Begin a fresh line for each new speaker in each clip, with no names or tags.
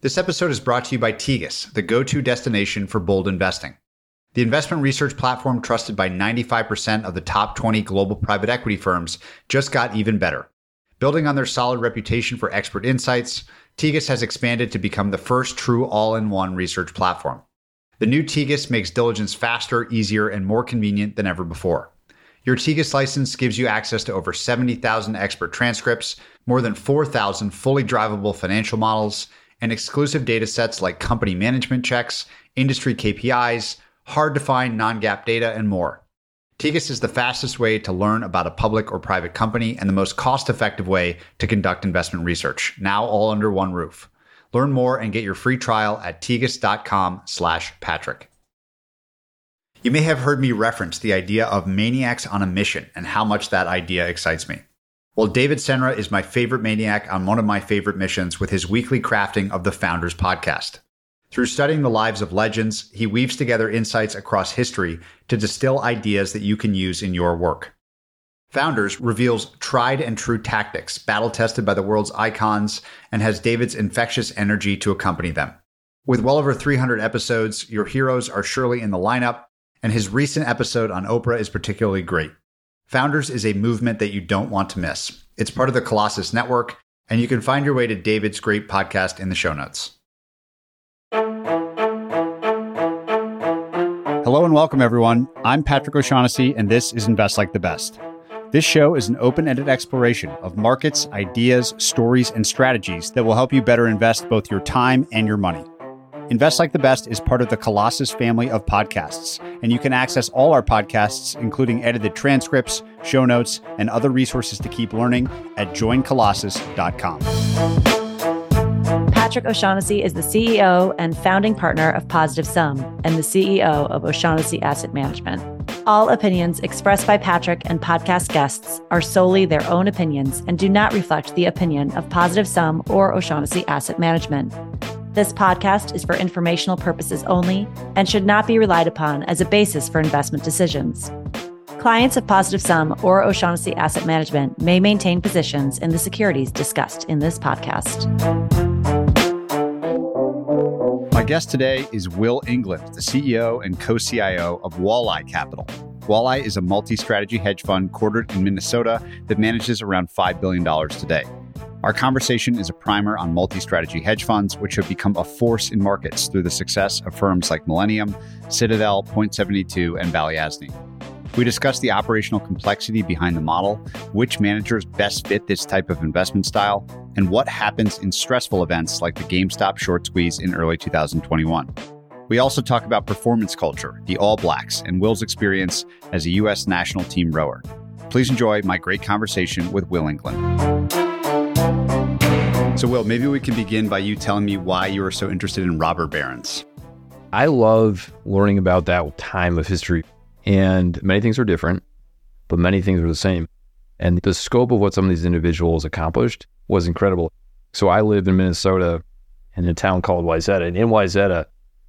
This episode is brought to you by Tegus, the go to destination for bold investing. The investment research platform trusted by 95% of the top 20 global private equity firms just got even better. Building on their solid reputation for expert insights, Tegus has expanded to become the first true all in one research platform. The new Tegus makes diligence faster, easier, and more convenient than ever before. Your Tegus license gives you access to over 70,000 expert transcripts, more than 4,000 fully drivable financial models, and exclusive data sets like company management checks, industry KPIs, hard to find non GAAP data, and more. Tegus is the fastest way to learn about a public or private company and the most cost effective way to conduct investment research, now all under one roof. Learn more and get your free trial at tegus.com slash Patrick. You may have heard me reference the idea of maniacs on a mission and how much that idea excites me. Well, David Senra is my favorite maniac on one of my favorite missions with his weekly crafting of the Founders podcast. Through studying the lives of legends, he weaves together insights across history to distill ideas that you can use in your work. Founders reveals tried and true tactics, battle tested by the world's icons, and has David's infectious energy to accompany them. With well over 300 episodes, your heroes are surely in the lineup, and his recent episode on Oprah is particularly great. Founders is a movement that you don't want to miss. It's part of the Colossus Network, and you can find your way to David's great podcast in the show notes. Hello and welcome, everyone. I'm Patrick O'Shaughnessy, and this is Invest Like the Best. This show is an open ended exploration of markets, ideas, stories, and strategies that will help you better invest both your time and your money. Invest Like the Best is part of the Colossus family of podcasts, and you can access all our podcasts, including edited transcripts, show notes, and other resources to keep learning at joincolossus.com.
Patrick O'Shaughnessy is the CEO and founding partner of Positive Sum and the CEO of O'Shaughnessy Asset Management. All opinions expressed by Patrick and podcast guests are solely their own opinions and do not reflect the opinion of Positive Sum or O'Shaughnessy Asset Management. This podcast is for informational purposes only and should not be relied upon as a basis for investment decisions. Clients of Positive Sum or O'Shaughnessy Asset Management may maintain positions in the securities discussed in this podcast.
My guest today is Will England, the CEO and co CIO of Walleye Capital. Walleye is a multi strategy hedge fund quartered in Minnesota that manages around $5 billion today. Our conversation is a primer on multi strategy hedge funds, which have become a force in markets through the success of firms like Millennium, Citadel, Point72, and Balyasny. We discuss the operational complexity behind the model, which managers best fit this type of investment style, and what happens in stressful events like the GameStop short squeeze in early 2021. We also talk about performance culture, the All Blacks, and Will's experience as a U.S. national team rower. Please enjoy my great conversation with Will England. So, Will, maybe we can begin by you telling me why you are so interested in robber barons.
I love learning about that time of history. And many things are different, but many things are the same. And the scope of what some of these individuals accomplished was incredible. So I lived in Minnesota in a town called Wayzata. And in Wayzata,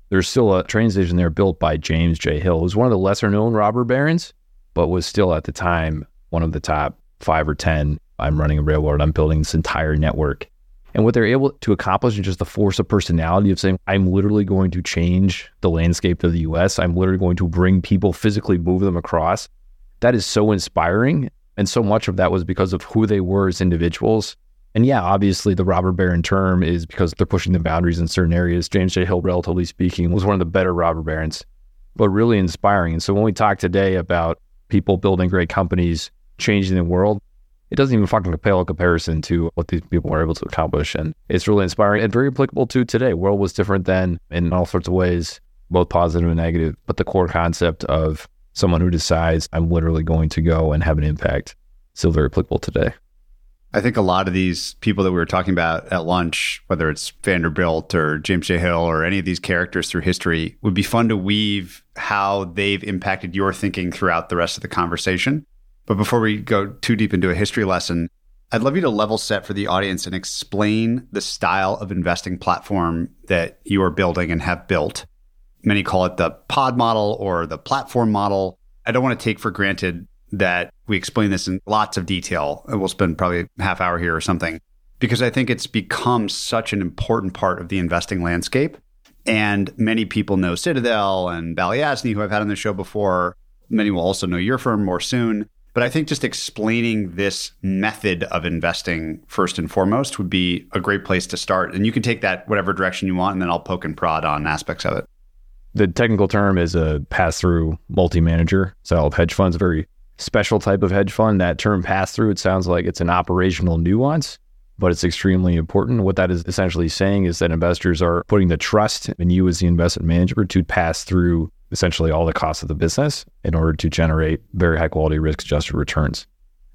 there's still a train station there built by James J. Hill, who's one of the lesser known robber barons, but was still at the time one of the top five or 10. I'm running a railroad, I'm building this entire network. And what they're able to accomplish is just the force of personality of saying, I'm literally going to change the landscape of the US. I'm literally going to bring people, physically move them across. That is so inspiring. And so much of that was because of who they were as individuals. And yeah, obviously the robber baron term is because they're pushing the boundaries in certain areas. James J. Hill, relatively speaking, was one of the better robber barons, but really inspiring. And so when we talk today about people building great companies, changing the world, it doesn't even fucking pale in comparison to what these people were able to accomplish. And it's really inspiring and very applicable to today. World was different then in all sorts of ways, both positive and negative. But the core concept of someone who decides I'm literally going to go and have an impact still very applicable today.
I think a lot of these people that we were talking about at lunch, whether it's Vanderbilt or James J. Hill or any of these characters through history, would be fun to weave how they've impacted your thinking throughout the rest of the conversation. But before we go too deep into a history lesson, I'd love you to level set for the audience and explain the style of investing platform that you are building and have built. Many call it the pod model or the platform model. I don't want to take for granted that we explain this in lots of detail. We'll spend probably a half hour here or something. because I think it's become such an important part of the investing landscape. And many people know Citadel and Balyasny, who I've had on the show before. Many will also know your firm more soon. But I think just explaining this method of investing first and foremost would be a great place to start. And you can take that whatever direction you want, and then I'll poke and prod on aspects of it.
The technical term is a pass through multi manager style of hedge funds, a very special type of hedge fund. That term pass through, it sounds like it's an operational nuance, but it's extremely important. What that is essentially saying is that investors are putting the trust in you as the investment manager to pass through essentially all the costs of the business in order to generate very high quality risk adjusted returns.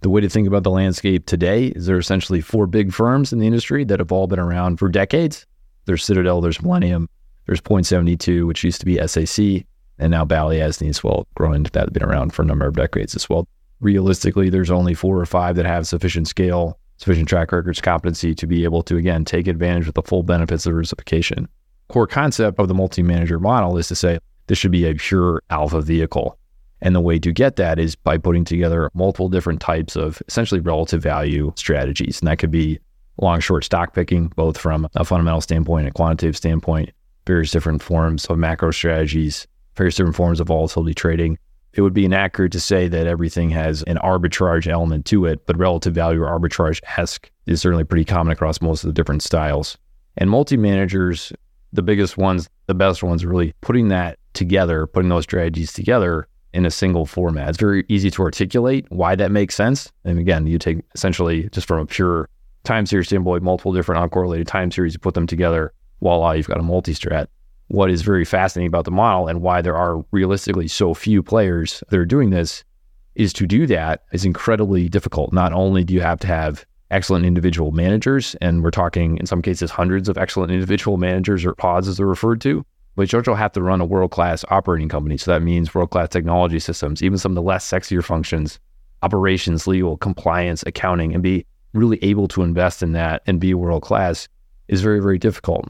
The way to think about the landscape today is there are essentially four big firms in the industry that have all been around for decades. There's Citadel, there's Millennium, there's Point 72, which used to be SAC, and now Balyasny as well, growing that been around for a number of decades as well. Realistically, there's only four or five that have sufficient scale, sufficient track records, competency to be able to, again, take advantage of the full benefits of diversification. Core concept of the multi-manager model is to say, this should be a pure alpha vehicle. And the way to get that is by putting together multiple different types of essentially relative value strategies. And that could be long short stock picking, both from a fundamental standpoint and a quantitative standpoint, various different forms of macro strategies, various different forms of volatility trading. It would be inaccurate to say that everything has an arbitrage element to it, but relative value or arbitrage esque is certainly pretty common across most of the different styles. And multi managers, the biggest ones, the best ones, really putting that together, putting those strategies together in a single format. It's very easy to articulate why that makes sense. And again, you take essentially just from a pure time series standpoint, multiple different uncorrelated time series, you put them together, voila, you've got a multi-strat. What is very fascinating about the model and why there are realistically so few players that are doing this is to do that is incredibly difficult. Not only do you have to have excellent individual managers, and we're talking in some cases hundreds of excellent individual managers or pods as they're referred to, but you also have to run a world class operating company. So that means world class technology systems, even some of the less sexier functions, operations, legal, compliance, accounting, and be really able to invest in that and be world class is very, very difficult.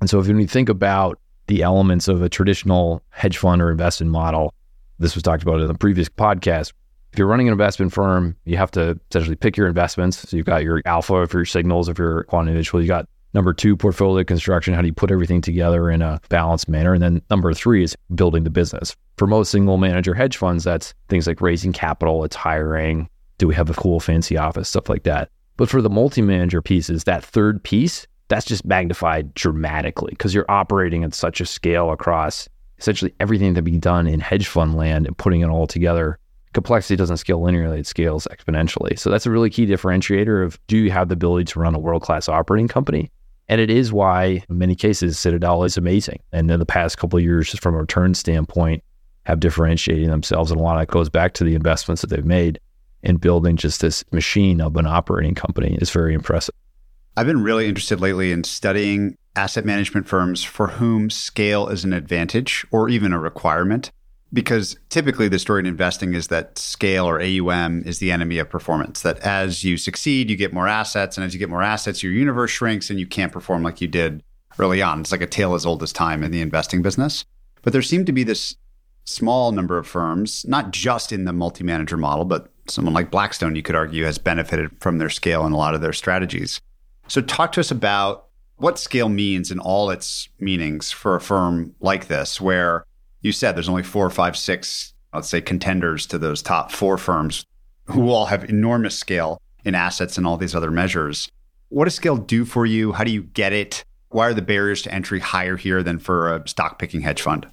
And so if you think about the elements of a traditional hedge fund or investment model, this was talked about in the previous podcast. If you're running an investment firm, you have to essentially pick your investments. So you've got your alpha of your signals, if you're quant individual, you got Number two, portfolio construction. How do you put everything together in a balanced manner? And then number three is building the business. For most single manager hedge funds, that's things like raising capital, it's hiring. Do we have a cool, fancy office? Stuff like that. But for the multi manager pieces, that third piece, that's just magnified dramatically because you're operating at such a scale across essentially everything that be done in hedge fund land and putting it all together. Complexity doesn't scale linearly, it scales exponentially. So that's a really key differentiator of do you have the ability to run a world class operating company? And it is why, in many cases, Citadel is amazing. And in the past couple of years, just from a return standpoint, have differentiated themselves. And a lot of it goes back to the investments that they've made in building just this machine of an operating company is very impressive.
I've been really interested lately in studying asset management firms for whom scale is an advantage or even a requirement because typically the story in investing is that scale or AUM is the enemy of performance. That as you succeed, you get more assets, and as you get more assets, your universe shrinks and you can't perform like you did early on. It's like a tale as old as time in the investing business. But there seemed to be this small number of firms, not just in the multi manager model, but someone like Blackstone, you could argue, has benefited from their scale in a lot of their strategies. So, talk to us about what scale means in all its meanings for a firm like this, where you said there's only four, five, six, let's say contenders to those top four firms who all have enormous scale in assets and all these other measures. What does scale do for you? How do you get it? Why are the barriers to entry higher here than for a stock picking hedge fund?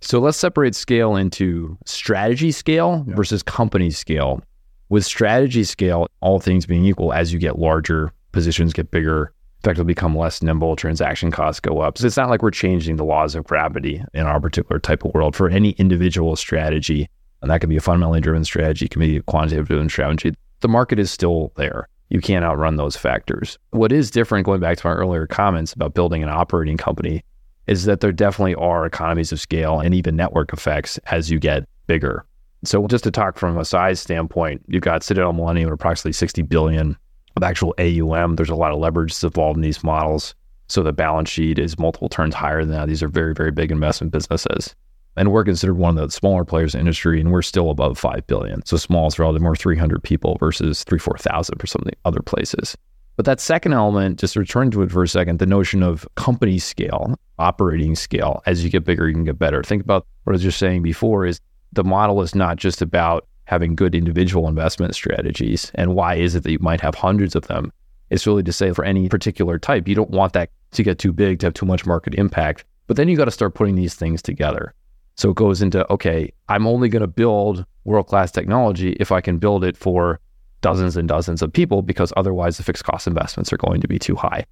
So let's separate scale into strategy scale yeah. versus company scale. With strategy scale, all things being equal, as you get larger, positions get bigger, effectively become less nimble, transaction costs go up. So it's not like we're changing the laws of gravity in our particular type of world for any individual strategy. And that can be a fundamentally driven strategy, it can be a quantitative driven strategy. The market is still there. You can't outrun those factors. What is different, going back to my earlier comments about building an operating company, is that there definitely are economies of scale and even network effects as you get bigger. So just to talk from a size standpoint, you've got Citadel Millennium at approximately 60 billion of actual AUM. There's a lot of leverage that's involved in these models. So the balance sheet is multiple turns higher than that. These are very, very big investment businesses. And we're considered one of the smaller players in the industry, and we're still above 5 billion. So small is relative, more 300 people versus 3, 4,000 for some of the other places. But that second element, just return to it for a second, the notion of company scale, operating scale. As you get bigger, you can get better. Think about what I was just saying before is the model is not just about having good individual investment strategies and why is it that you might have hundreds of them. It's really to say for any particular type, you don't want that to get too big to have too much market impact. But then you got to start putting these things together. So it goes into okay, I'm only going to build world class technology if I can build it for dozens and dozens of people because otherwise the fixed cost investments are going to be too high.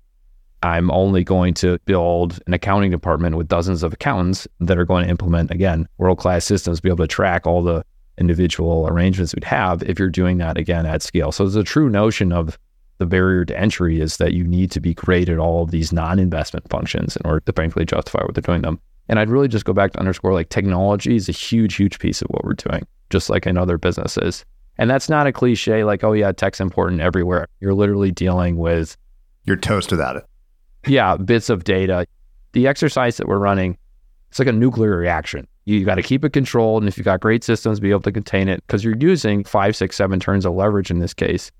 I'm only going to build an accounting department with dozens of accountants that are going to implement, again, world class systems, be able to track all the individual arrangements we'd have if you're doing that again at scale. So there's a true notion of the barrier to entry is that you need to be great at all of these non investment functions in order to frankly justify what they're doing them. And I'd really just go back to underscore like technology is a huge, huge piece of what we're doing, just like in other businesses. And that's not a cliche like, oh, yeah, tech's important everywhere. You're literally dealing with.
You're toast without it.
Yeah, bits of data. The exercise that we're running, it's like a nuclear reaction. You got to keep it controlled. And if you've got great systems, be able to contain it because you're using five, six, seven turns of leverage in this case.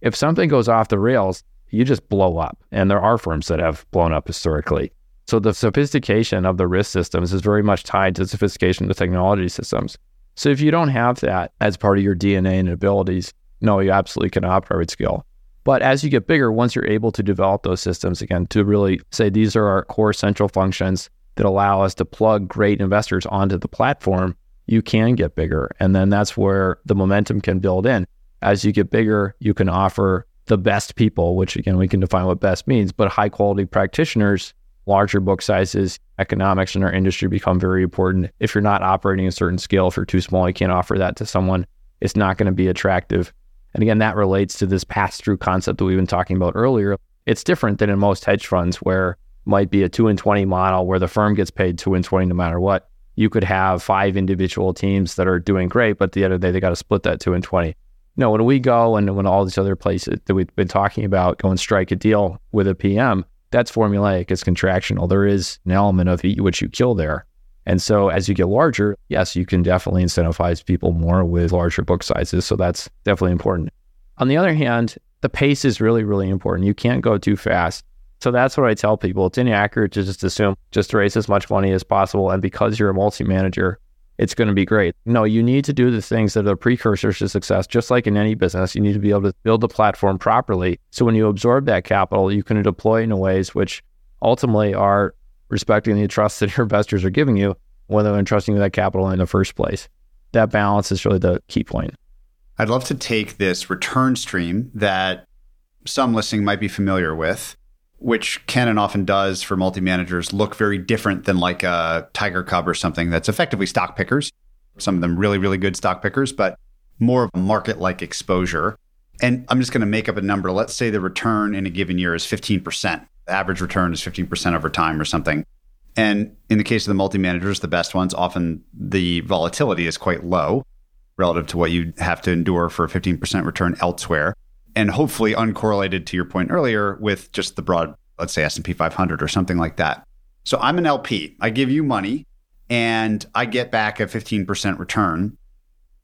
If something goes off the rails, you just blow up. And there are firms that have blown up historically. So the sophistication of the risk systems is very much tied to the sophistication of the technology systems. So if you don't have that as part of your DNA and abilities, no, you absolutely can operate at scale. But as you get bigger, once you're able to develop those systems again, to really say these are our core central functions that allow us to plug great investors onto the platform, you can get bigger. And then that's where the momentum can build in. As you get bigger, you can offer the best people, which again, we can define what best means, but high quality practitioners larger book sizes, economics in our industry become very important. If you're not operating a certain scale, if you're too small, you can't offer that to someone. It's not going to be attractive. And again, that relates to this pass through concept that we've been talking about earlier. It's different than in most hedge funds where might be a two and 20 model where the firm gets paid two and 20 no matter what. You could have five individual teams that are doing great, but the other day they got to split that two and 20. No, when we go and when all these other places that we've been talking about go and strike a deal with a PM, that's formulaic, it's contractional. There is an element of eat what you kill there. And so as you get larger, yes, you can definitely incentivize people more with larger book sizes. So that's definitely important. On the other hand, the pace is really, really important. You can't go too fast. So that's what I tell people. It's inaccurate to just assume just raise as much money as possible. And because you're a multi manager, it's going to be great. No, you need to do the things that are precursors to success. Just like in any business, you need to be able to build the platform properly. So when you absorb that capital, you can deploy in ways which ultimately are respecting the trust that your investors are giving you when they're entrusting you that capital in the first place. That balance is really the key point.
I'd love to take this return stream that some listening might be familiar with which Canon often does for multi managers, look very different than like a Tiger Cub or something that's effectively stock pickers. Some of them really, really good stock pickers, but more of a market like exposure. And I'm just going to make up a number. Let's say the return in a given year is 15%. The average return is 15% over time or something. And in the case of the multi managers, the best ones, often the volatility is quite low relative to what you have to endure for a 15% return elsewhere and hopefully uncorrelated to your point earlier with just the broad, let's say S&P 500 or something like that. So I'm an LP. I give you money and I get back a 15% return.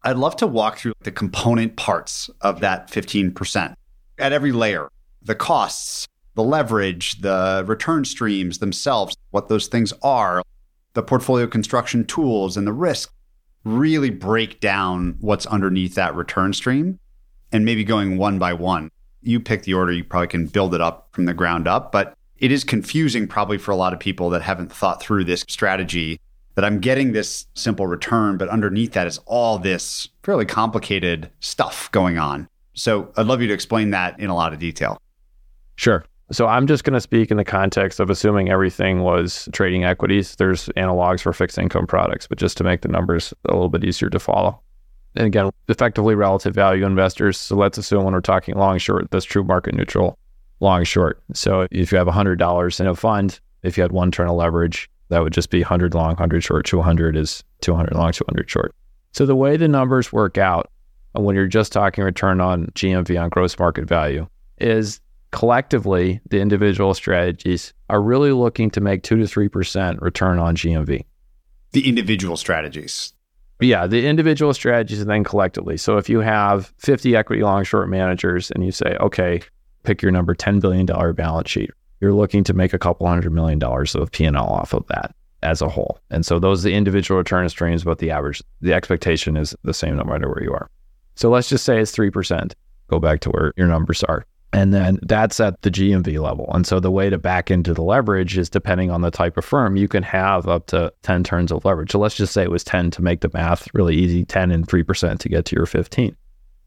I'd love to walk through the component parts of that 15% at every layer, the costs, the leverage, the return streams themselves, what those things are, the portfolio construction tools and the risk really break down what's underneath that return stream and maybe going one by one. You pick the order, you probably can build it up from the ground up, but it is confusing probably for a lot of people that haven't thought through this strategy that I'm getting this simple return, but underneath that is all this fairly complicated stuff going on. So I'd love you to explain that in a lot of detail.
Sure. So I'm just going to speak in the context of assuming everything was trading equities. There's analogs for fixed income products, but just to make the numbers a little bit easier to follow and again, effectively relative value investors. So let's assume when we're talking long short, that's true market neutral, long short. So if you have $100 in a fund, if you had one turn of leverage, that would just be 100 long, 100 short, 200 is 200 long, 200 short. So the way the numbers work out uh, when you're just talking return on GMV on gross market value is collectively the individual strategies are really looking to make 2 to 3% return on GMV.
The individual strategies.
Yeah, the individual strategies and then collectively. So if you have 50 equity long short managers and you say, okay, pick your number, $10 billion balance sheet. You're looking to make a couple hundred million dollars of P&L off of that as a whole. And so those are the individual return streams, but the average, the expectation is the same no matter where you are. So let's just say it's 3%. Go back to where your numbers are. And then that's at the GMV level. And so the way to back into the leverage is depending on the type of firm, you can have up to 10 turns of leverage. So let's just say it was 10 to make the math really easy, 10 and 3% to get to your 15.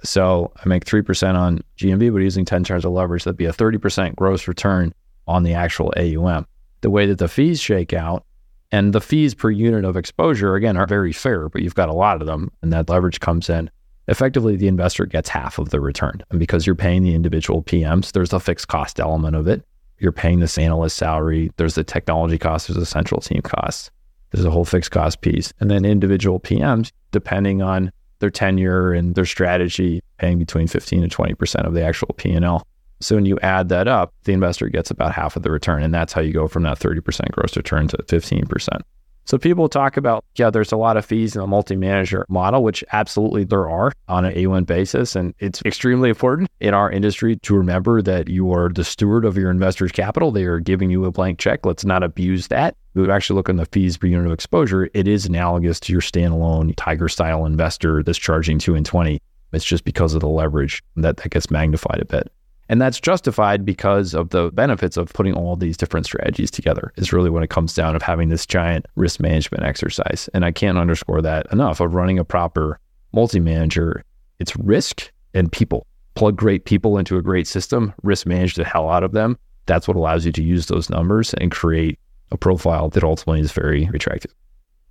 So I make 3% on GMV, but using 10 turns of leverage, that'd be a 30% gross return on the actual AUM. The way that the fees shake out and the fees per unit of exposure, again, are very fair, but you've got a lot of them and that leverage comes in effectively the investor gets half of the return. And because you're paying the individual PMs, there's a fixed cost element of it. You're paying this analyst salary, there's the technology cost, there's the central team costs, there's a whole fixed cost piece. And then individual PMs, depending on their tenure and their strategy, paying between 15 and 20% of the actual P&L. So when you add that up, the investor gets about half of the return. And that's how you go from that 30% gross return to 15%. So people talk about, yeah, there's a lot of fees in a multi-manager model, which absolutely there are on an A1 basis. And it's extremely important in our industry to remember that you are the steward of your investors' capital. They are giving you a blank check. Let's not abuse that. We would actually look on the fees per unit of exposure. It is analogous to your standalone Tiger style investor that's charging two and 20. It's just because of the leverage that, that gets magnified a bit. And that's justified because of the benefits of putting all these different strategies together, is really when it comes down of having this giant risk management exercise. And I can't underscore that enough of running a proper multi manager. It's risk and people. Plug great people into a great system, risk manage the hell out of them. That's what allows you to use those numbers and create a profile that ultimately is very attractive.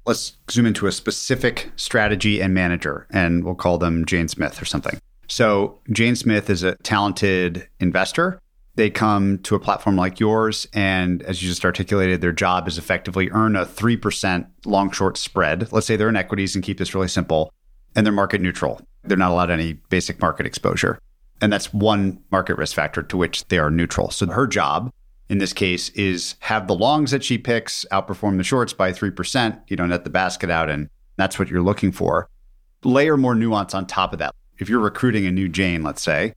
Let's zoom into a specific strategy and manager, and we'll call them Jane Smith or something. So Jane Smith is a talented investor. They come to a platform like yours, and as you just articulated, their job is effectively earn a 3% long short spread. Let's say they're in equities and keep this really simple, and they're market neutral. They're not allowed any basic market exposure. And that's one market risk factor to which they are neutral. So her job in this case is have the longs that she picks outperform the shorts by 3%, you know, net the basket out, and that's what you're looking for. Layer more nuance on top of that if you're recruiting a new Jane, let's say,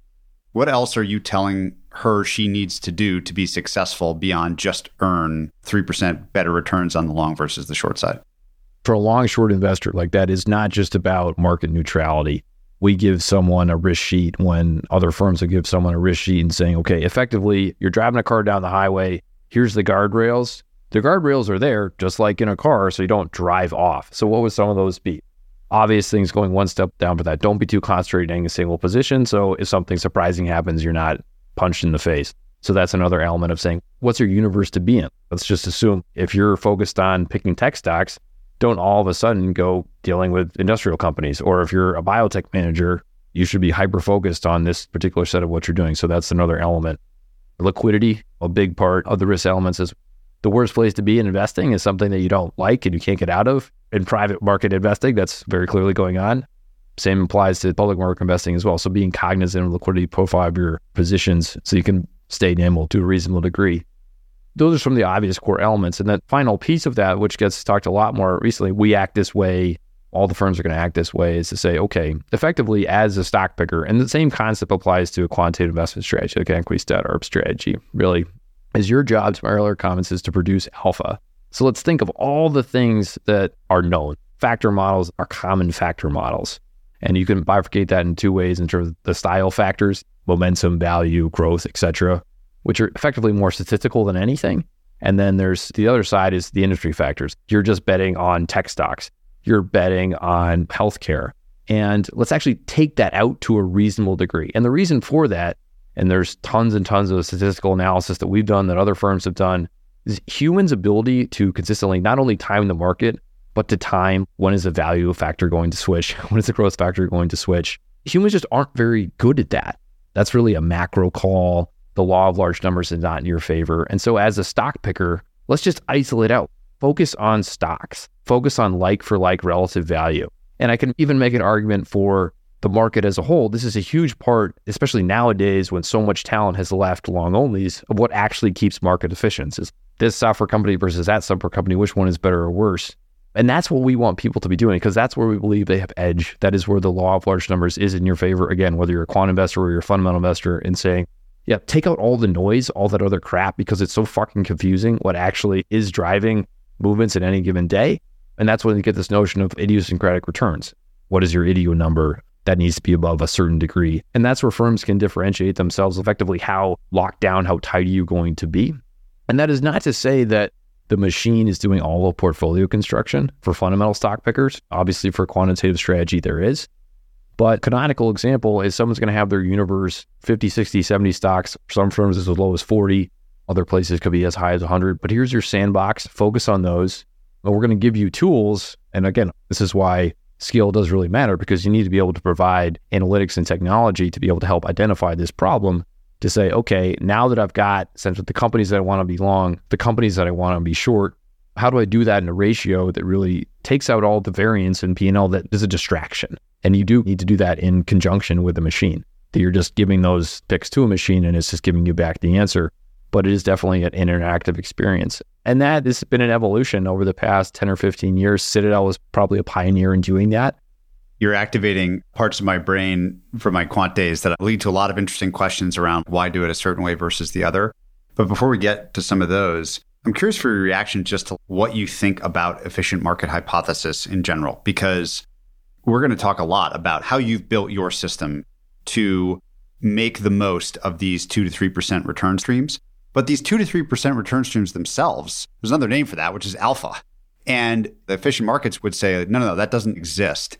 what else are you telling her she needs to do to be successful beyond just earn 3% better returns on the long versus the short side?
For a long short investor, like that is not just about market neutrality. We give someone a risk sheet when other firms will give someone a risk sheet and saying, okay, effectively, you're driving a car down the highway. Here's the guardrails. The guardrails are there just like in a car, so you don't drive off. So, what would some of those be? Obvious things going one step down for that. Don't be too concentrated in a single position. So if something surprising happens, you're not punched in the face. So that's another element of saying, what's your universe to be in? Let's just assume if you're focused on picking tech stocks, don't all of a sudden go dealing with industrial companies. Or if you're a biotech manager, you should be hyper focused on this particular set of what you're doing. So that's another element. Liquidity, a big part of the risk elements is the worst place to be in investing is something that you don't like and you can't get out of. In private market investing, that's very clearly going on. Same applies to public market investing as well. So being cognizant of liquidity profile of your positions so you can stay nimble to a reasonable degree. Those are some of the obvious core elements. And that final piece of that, which gets talked a lot more recently, we act this way, all the firms are going to act this way, is to say, okay, effectively as a stock picker, and the same concept applies to a quantitative investment strategy, like equity stat ARB strategy. Really, is your job, to my earlier comments, is to produce alpha. So let's think of all the things that are known. Factor models are common factor models. And you can bifurcate that in two ways in terms of the style factors, momentum, value, growth, etc., which are effectively more statistical than anything. And then there's the other side is the industry factors. You're just betting on tech stocks. You're betting on healthcare. And let's actually take that out to a reasonable degree. And the reason for that and there's tons and tons of statistical analysis that we've done that other firms have done, humans' ability to consistently not only time the market, but to time when is the value factor going to switch, when is the growth factor going to switch. Humans just aren't very good at that. That's really a macro call. The law of large numbers is not in your favor. And so, as a stock picker, let's just isolate out. Focus on stocks, focus on like for like relative value. And I can even make an argument for the market as a whole, this is a huge part, especially nowadays when so much talent has left long onlys, of what actually keeps market efficient. Is this software company versus that software company, which one is better or worse? And that's what we want people to be doing because that's where we believe they have edge. That is where the law of large numbers is in your favor. Again, whether you're a quant investor or you're a fundamental investor, and saying Yeah, take out all the noise, all that other crap, because it's so fucking confusing what actually is driving movements in any given day. And that's when you get this notion of idiosyncratic returns. What is your idio number? That needs to be above a certain degree. And that's where firms can differentiate themselves effectively. How locked down, how tight are you going to be? And that is not to say that the machine is doing all of portfolio construction for fundamental stock pickers. Obviously, for quantitative strategy, there is. But canonical example is someone's going to have their universe 50, 60, 70 stocks. Some firms is as low as 40. Other places could be as high as 100. But here's your sandbox. Focus on those. And we're going to give you tools. And again, this is why skill does really matter because you need to be able to provide analytics and technology to be able to help identify this problem to say, okay, now that I've got essentially the companies that I want to be long, the companies that I want to be short, how do I do that in a ratio that really takes out all the variance in P&L that is a distraction? And you do need to do that in conjunction with the machine. That you're just giving those picks to a machine and it's just giving you back the answer. But it is definitely an interactive experience. And that has been an evolution over the past 10 or 15 years. Citadel was probably a pioneer in doing that
you're activating parts of my brain from my quant days that lead to a lot of interesting questions around why do it a certain way versus the other. But before we get to some of those, I'm curious for your reaction just to what you think about efficient market hypothesis in general, because we're going to talk a lot about how you've built your system to make the most of these 2 to 3% return streams. But these 2 to 3% return streams themselves, there's another name for that, which is alpha. And the efficient markets would say, no, no, no, that doesn't exist.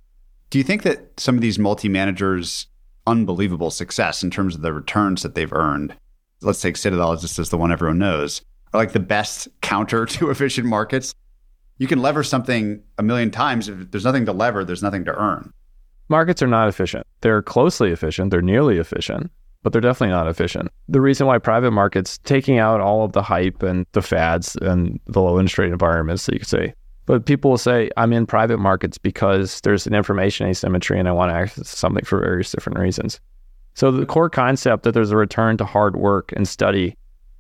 Do you think that some of these multi managers' unbelievable success in terms of the returns that they've earned, let's take Citadel just as the one everyone knows, are like the best counter to efficient markets? You can lever something a million times. If there's nothing to lever, there's nothing to earn.
Markets are not efficient. They're closely efficient. They're nearly efficient, but they're definitely not efficient. The reason why private markets, taking out all of the hype and the fads and the low interest rate environments that you could say, but people will say, I'm in private markets because there's an information asymmetry and I want to access something for various different reasons. So the core concept that there's a return to hard work and study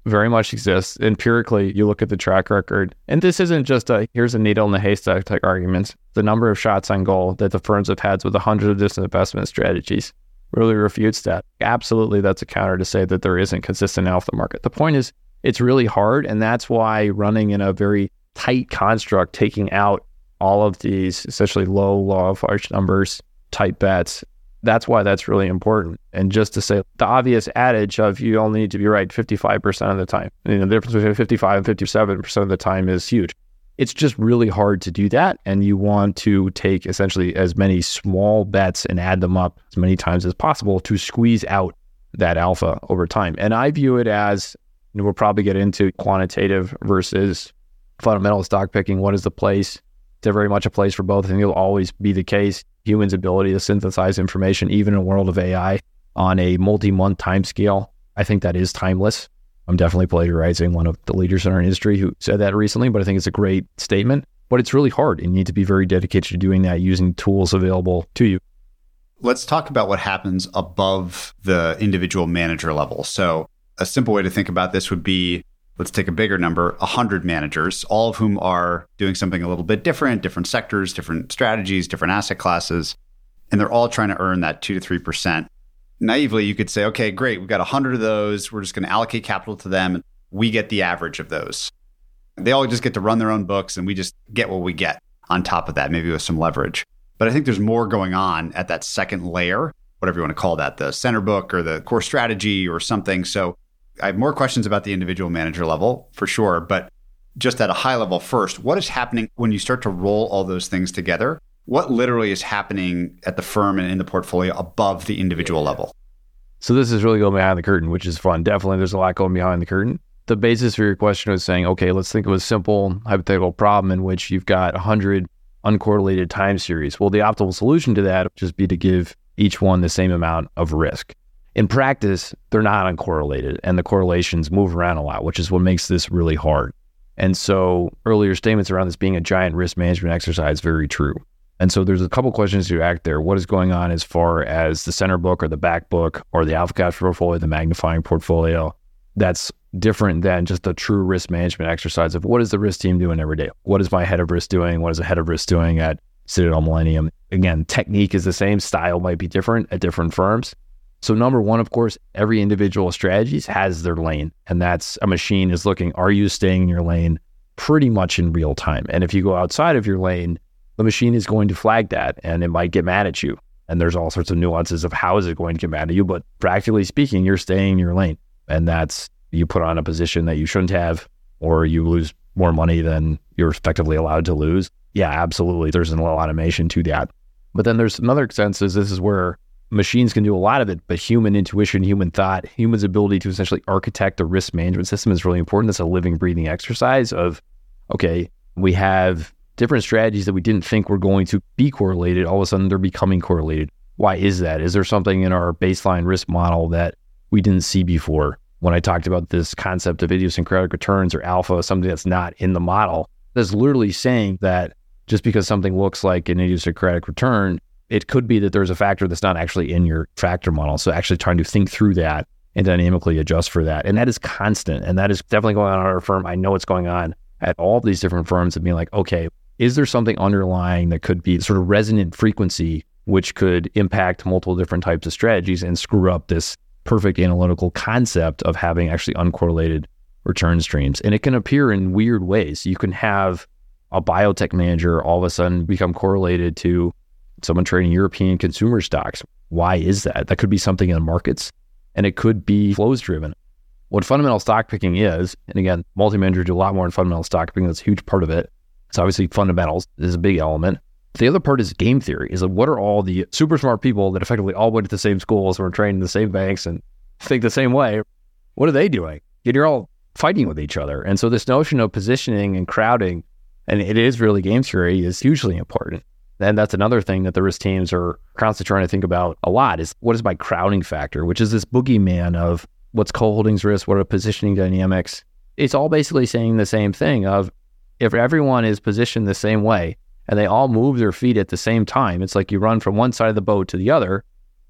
very much exists. Empirically, you look at the track record, and this isn't just a here's a needle in the haystack type argument. The number of shots on goal that the firms have had with a hundred of different investment strategies really refutes that. Absolutely, that's a counter to say that there isn't consistent alpha market. The point is, it's really hard, and that's why running in a very tight construct, taking out all of these essentially low law of large numbers type bets. That's why that's really important. And just to say the obvious adage of you only need to be right 55% of the time. You know, the difference between 55 and 57% of the time is huge. It's just really hard to do that. And you want to take essentially as many small bets and add them up as many times as possible to squeeze out that alpha over time. And I view it as, know, we'll probably get into quantitative versus fundamental stock picking. What is the place? They're very much a place for both. Think it'll always be the case. Humans' ability to synthesize information, even in a world of AI, on a multi-month time scale, I think that is timeless. I'm definitely plagiarizing one of the leaders in our industry who said that recently, but I think it's a great statement. But it's really hard. and You need to be very dedicated to doing that using tools available to you.
Let's talk about what happens above the individual manager level. So, a simple way to think about this would be let's take a bigger number 100 managers, all of whom are doing something a little bit different, different sectors, different strategies, different asset classes, and they're all trying to earn that 2 to 3%. Naively, you could say, okay, great, we've got 100 of those. We're just going to allocate capital to them. We get the average of those. They all just get to run their own books, and we just get what we get on top of that, maybe with some leverage. But I think there's more going on at that second layer, whatever you want to call that, the center book or the core strategy or something. So I have more questions about the individual manager level for sure, but just at a high level first, what is happening when you start to roll all those things together? What literally is happening at the firm and in the portfolio above the individual level?
So this is really going behind the curtain, which is fun. Definitely there's a lot going behind the curtain. The basis for your question was saying, okay, let's think of a simple hypothetical problem in which you've got 100 uncorrelated time series. Well, the optimal solution to that would just be to give each one the same amount of risk. In practice, they're not uncorrelated and the correlations move around a lot, which is what makes this really hard. And so earlier statements around this being a giant risk management exercise, very true. And so there's a couple questions to act there. What is going on as far as the center book or the back book or the alpha capture portfolio, the magnifying portfolio? That's different than just a true risk management exercise of what is the risk team doing every day? What is my head of risk doing? What is the head of risk doing at Citadel Millennium? Again, technique is the same, style might be different at different firms, So, number one, of course, every individual strategies has their lane, and that's a machine is looking, are you staying in your lane pretty much in real time? And if you go outside of your lane, the machine is going to flag that and it might get mad at you. And there's all sorts of nuances of how is it going to get mad at you. But practically speaking, you're staying in your lane. And that's you put on a position that you shouldn't have, or you lose more money than you're effectively allowed to lose. Yeah, absolutely. There's a little automation to that. But then there's another sense is this is where machines can do a lot of it, but human intuition, human thought, human's ability to essentially architect a risk management system is really important. It's a living, breathing exercise of, okay, we have different strategies that we didn't think were going to be correlated. All of a sudden, they're becoming correlated. Why is that? Is there something in our baseline risk model that we didn't see before? When I talked about this concept of idiosyncratic returns or alpha, something that's not in the model, that's literally saying that just because something looks like an idiosyncratic return it could be that there's a factor that's not actually in your factor model. So actually trying to think through that and dynamically adjust for that. And that is constant. And that is definitely going on at our firm. I know it's going on at all these different firms of being like, okay, is there something underlying that could be sort of resonant frequency, which could impact multiple different types of strategies and screw up this perfect analytical concept of having actually uncorrelated return streams? And it can appear in weird ways. You can have a biotech manager all of a sudden become correlated to someone trading European consumer stocks. Why is that? That could be something in the markets and it could be flows driven. What fundamental stock picking is, and again, multi managers do a lot more in fundamental stock picking. That's a huge part of it. So obviously fundamentals is a big element. The other part is game theory. Is like what are all the super smart people that effectively all went to the same schools and were trained in the same banks and think the same way? What are they doing? And you're all fighting with each other. And so this notion of positioning and crowding, and it is really game theory, is hugely important. And that's another thing that the risk teams are constantly trying to think about a lot is what is my crowding factor, which is this boogeyman of what's co-holdings risk, what are positioning dynamics. It's all basically saying the same thing of if everyone is positioned the same way and they all move their feet at the same time, it's like you run from one side of the boat to the other.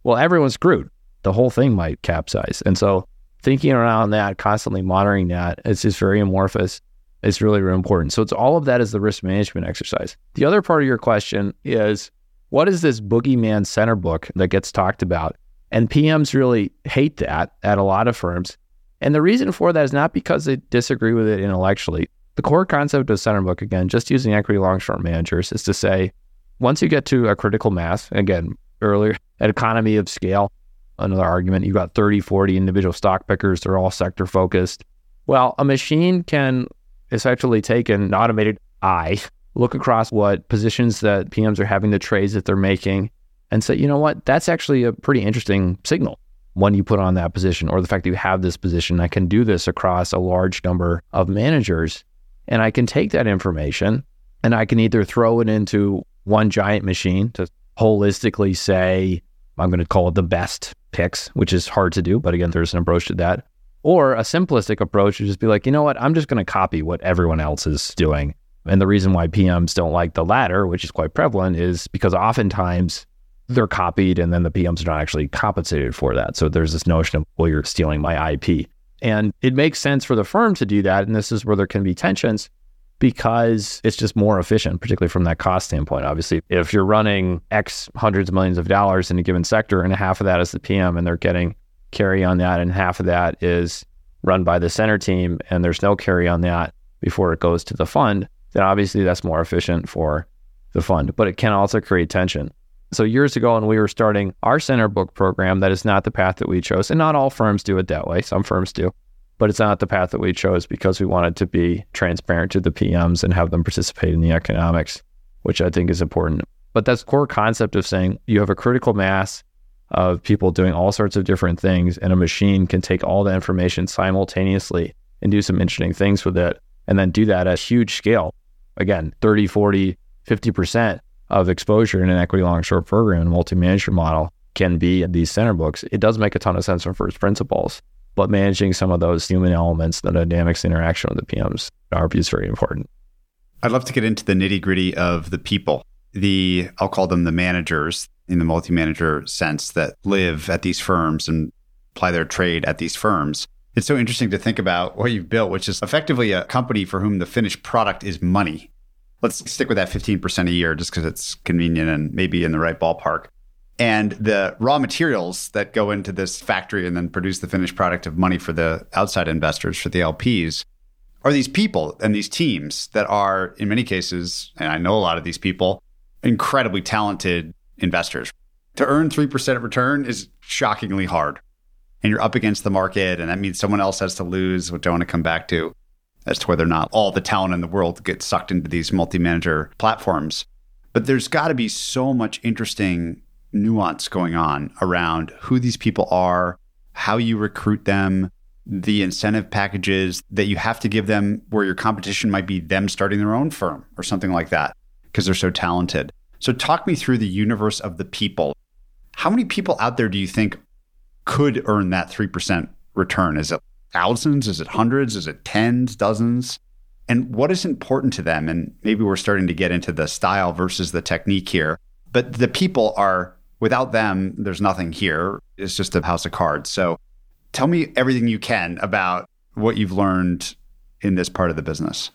Well, everyone's screwed. The whole thing might capsize. And so thinking around that, constantly monitoring that, it's just very amorphous It's really, really important. So it's all of that is the risk management exercise. The other part of your question is what is this boogeyman center book that gets talked about? And PMs really hate that at a lot of firms. And the reason for that is not because they disagree with it intellectually. The core concept of center book, again, just using equity long short managers, is to say once you get to a critical mass, again, earlier, an economy of scale, another argument, you've got 30, 40 individual stock pickers, they're all sector focused. Well, a machine can essentially take an automated eye, look across what positions that PMs are having, the trades that they're making, and say, you know what, that's actually a pretty interesting signal when you put on that position, or the fact that you have this position. I can do this across a large number of managers. And I can take that information and I can either throw it into one giant machine to holistically say, I'm going to call it the best picks, which is hard to do. But again, there's an approach to that. Or a simplistic approach would just be like, you know what, I'm just going to copy what everyone else is doing. And the reason why PMs don't like the latter, which is quite prevalent, is because oftentimes they're copied and then the PMs are not actually compensated for that. So there's this notion of, well, you're stealing my IP. And it makes sense for the firm to do that. And this is where there can be tensions because it's just more efficient, particularly from that cost standpoint. Obviously, if you're running X hundreds of millions of dollars in a given sector and half of that is the PM and they're getting carry on that, and half of that is run by the center team, and there's no carry on that before it goes to the fund, then obviously that's more efficient for the fund. But it can also create tension. So years ago, when we were starting our center book program, that is not the path that we chose, and not all firms do it that way. Some firms do, but it's not the path that we chose because we wanted to be transparent to the PMs and have them participate in the economics, which I think is important. But that's core concept of saying you have a critical mass of people doing all sorts of different things, and a machine can take all the information simultaneously and do some interesting things with it, and then do that at huge scale. Again, 30, 40, 50% of exposure in an equity long short program, and multi manager model can be in these center books. It does make a ton of sense from first principles, but managing some of those human elements, the dynamics, interaction with the PMs, view is very important.
I'd love to get into the nitty gritty of the people, the, I'll call them the managers, in the multi manager sense that live at these firms and apply their trade at these firms. It's so interesting to think about what you've built, which is effectively a company for whom the finished product is money. Let's stick with that 15% a year just because it's convenient and maybe in the right ballpark. And the raw materials that go into this factory and then produce the finished product of money for the outside investors, for the LPs, are these people and these teams that are, in many cases, and I know a lot of these people, incredibly talented investors. To earn 3% return is shockingly hard. And you're up against the market, and that means someone else has to lose, which I want to come back to as to whether or not all the talent in the world gets sucked into these multi manager platforms. But there's got to be so much interesting nuance going on around who these people are, how you recruit them, the incentive packages that you have to give them, where your competition might be them starting their own firm or something like that, because they're so talented. So, talk me through the universe of the people. How many people out there do you think could earn that 3% return? Is it thousands? Is it hundreds? Is it tens, dozens? And what is important to them? And maybe we're starting to get into the style versus the technique here. But the people are without them, there's nothing here. It's just a house of cards. So tell me everything you can about what you've learned in this part of the business.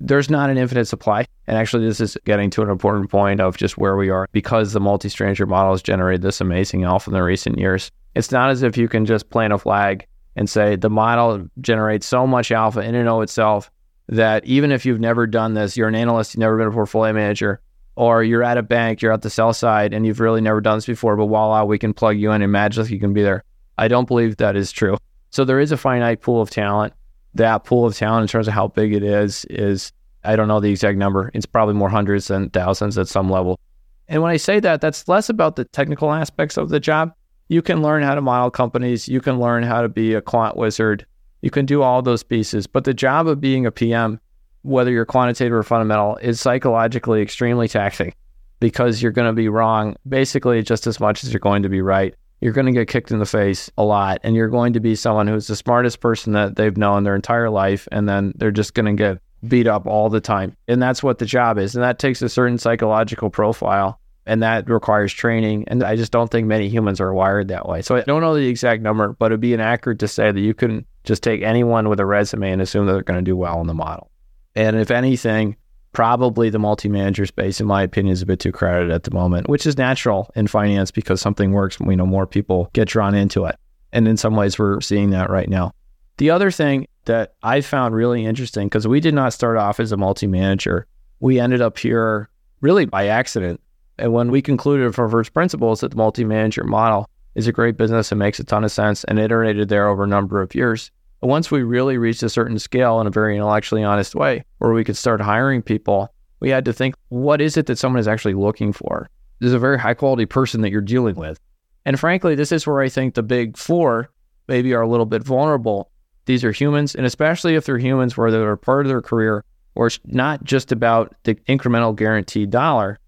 There's not an infinite supply. And actually, this is getting to an important point of just where we are because the multi stranger model has generated this amazing alpha in the recent years. It's not as if you can just plant a flag and say the model generates so much alpha in and of itself that even if you've never done this, you're an analyst, you've never been a portfolio manager, or you're at a bank, you're at the sell side, and you've really never done this before, but voila, we can plug you in and magically you can be there. I don't believe that is true. So there is a finite pool of talent. That pool of talent, in terms of how big it is, is I don't know the exact number. It's probably more hundreds than thousands at some level. And when I say that, that's less about the technical aspects of the job. You can learn how to model companies. You can learn how to be a quant wizard. You can do all those pieces. But the job of being a PM whether you're quantitative or fundamental, is psychologically extremely taxing because you're going to be wrong basically just as much as you're going to be right. You're going to get kicked in the face a lot, and you're going to be someone who's the smartest person that they've known their entire life, and then they're just going to get beat up all the time. And that's what the job is. And that takes a certain psychological profile and that requires training. And I just don't think many humans are wired that way. So I don't know the exact number, but it'd be inaccurate to say that you can just take anyone with a resume and assume that they're going to do well in the model. And if anything, probably the multi-manager space, in my opinion, is a bit too crowded at the moment, which is natural in finance because something works. We know more people get drawn into it. And in some ways, we're seeing that right now. The other thing that I found really interesting, because we did not start off as a multi-manager, we ended up here really by accident. And when we concluded from first principles that the multi-manager model is a great business and makes a ton of sense and iterated there over a number of years, once we really reached a certain scale in a very intellectually honest way, where we could start hiring people, we had to think, what is it that someone is actually looking for? This is a very high quality person that you're dealing with. And frankly, this is where I think the big four maybe are a little bit vulnerable. These are humans, and especially if they're humans where they're part of their career, where it's not just about the incremental guaranteed dollar,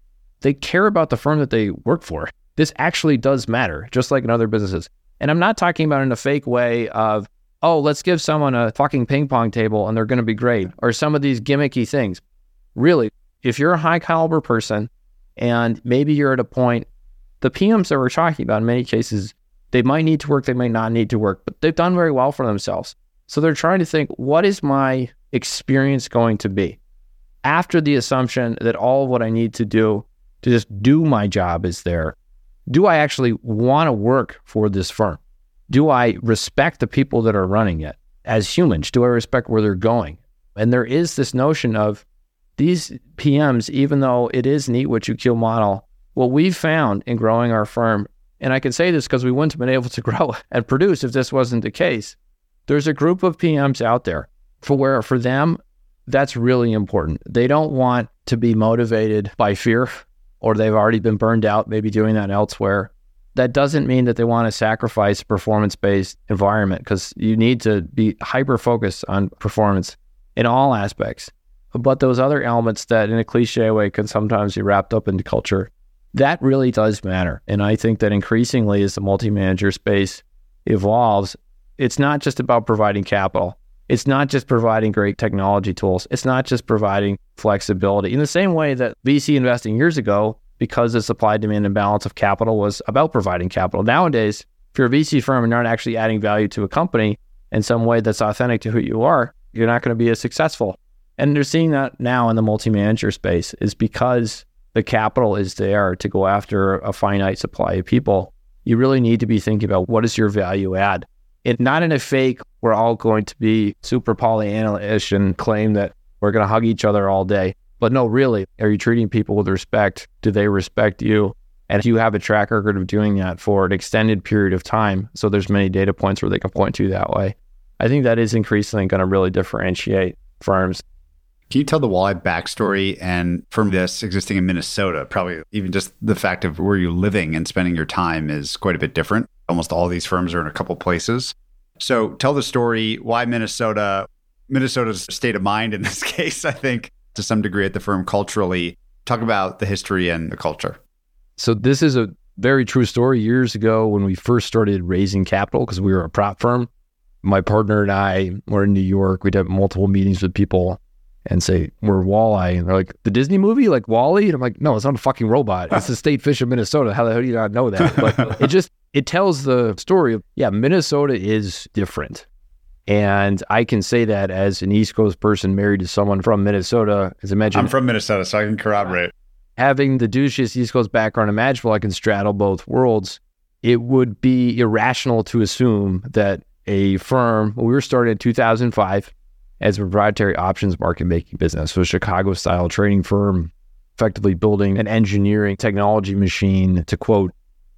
they care about the firm that they work for. This actually does matter, just like in other businesses. And I'm not talking about in a fake way of, oh, let's give someone a fucking ping pong table and they're going to be great, or some of these gimmicky things. Really, if you're a high caliber person and maybe you're at a point, the PMs that we're talking about in many cases, they might need to work, they might not need to work, but they've done very well for themselves. So they're trying to think, what is my experience going to be? After the assumption that all of what I need to do to just do my job is there, do I actually want to work for this firm? do I respect the people that are running it as humans? Do I respect where they're going? And there is this notion of these PMs, even though it is neat what you kill model, what we've found in growing our firm, and I can say this because we wouldn't have been able to grow and produce if this wasn't the case. There's a group of PMs out there for where for them, that's really important. They don't want to be motivated by fear or they've already been burned out, maybe doing that elsewhere that doesn't mean that they want to sacrifice performance based environment because you need to be hyper focused on performance in all aspects. But those other elements that in a cliche way can sometimes be wrapped up into culture, that really does matter. And I think that increasingly as the multi manager space evolves, it's not just about providing capital. It's not just providing great technology tools. It's not just providing flexibility. In the same way that VC investing years ago because the supply demand imbalance of capital was about providing capital. Nowadays, if you're a VC firm and you're not actually adding value to a company in some way that's authentic to who you are, you're not going to be as successful. And they're seeing that now in the multi-manager space is because the capital is there to go after a finite supply of people, you really need to be thinking about what is your value add. And not in a fake, we're all going to be super Pollyanna-ish and claim that we're going to hug each other all day. But no, really, are you treating people with respect? Do they respect you? And do you have a track record of doing that for an extended period of time? So there's many data points where they can point to that way. I think that is increasingly going to really differentiate firms.
Can you tell the Walleye backstory and from this existing in Minnesota? Probably even just the fact of where you're living and spending your time is quite a bit different. Almost all these firms are in a couple places. So tell the story. Why Minnesota? Minnesota's state of mind in this case, I think, to some degree at the firm culturally. Talk about the history and the culture.
So this is a very true story. Years ago, when we first started raising capital, because we were a prop firm, my partner and I were in New York. We'd have multiple meetings with people and say, We're Walleye. And they're like, The Disney movie, like WALL-E? And I'm like, No, it's not a fucking robot. It's the state fish of Minnesota. How the hell do you not know that? But it just, it tells the story of, yeah, Minnesota is different. And I can say that as an East Coast person married to someone from Minnesota, as I mentioned.
I'm from Minnesota, so I can corroborate.
Having the douchiest East Coast background imaginable, I can straddle both worlds. It would be irrational to assume that a firm, we were started in 2005 as a proprietary options market making business. So a Chicago style trading firm, effectively building an engineering technology machine to quote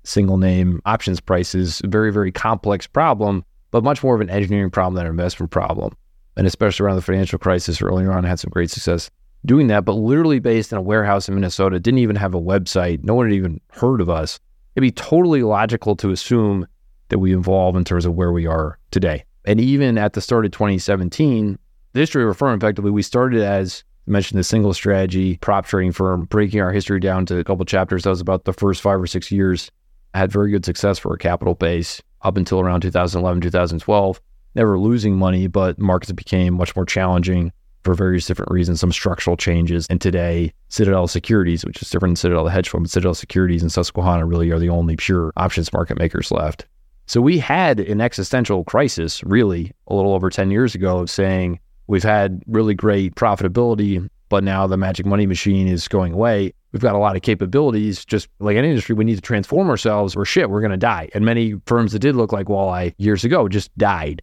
single name options prices, very, very complex problem, but much more of an engineering problem than an investment problem. And especially around the financial crisis earlier on, I had some great success doing that, but literally based in a warehouse in Minnesota, didn't even have a website. No one had even heard of us. It'd be totally logical to assume that we evolve in terms of where we are today. And even at the start of 2017, the history of our firm, effectively, we started as I mentioned the single strategy prop trading firm, breaking our history down to a couple chapters. That was about the first five or six years. Had very good success for a capital base up until around 2011, 2012. Never losing money, but markets became much more challenging for various different reasons, some structural changes. And today, Citadel Securities, which is different than Citadel the hedge fund, Citadel Securities and Susquehanna really are the only pure options market makers left. So we had an existential crisis really a little over 10 years ago of saying we've had really great profitability, but now the magic money machine is going away. We've got a lot of capabilities. Just like any industry, we need to transform ourselves or shit, we're going to die. And many firms that did look like Walleye years ago just died.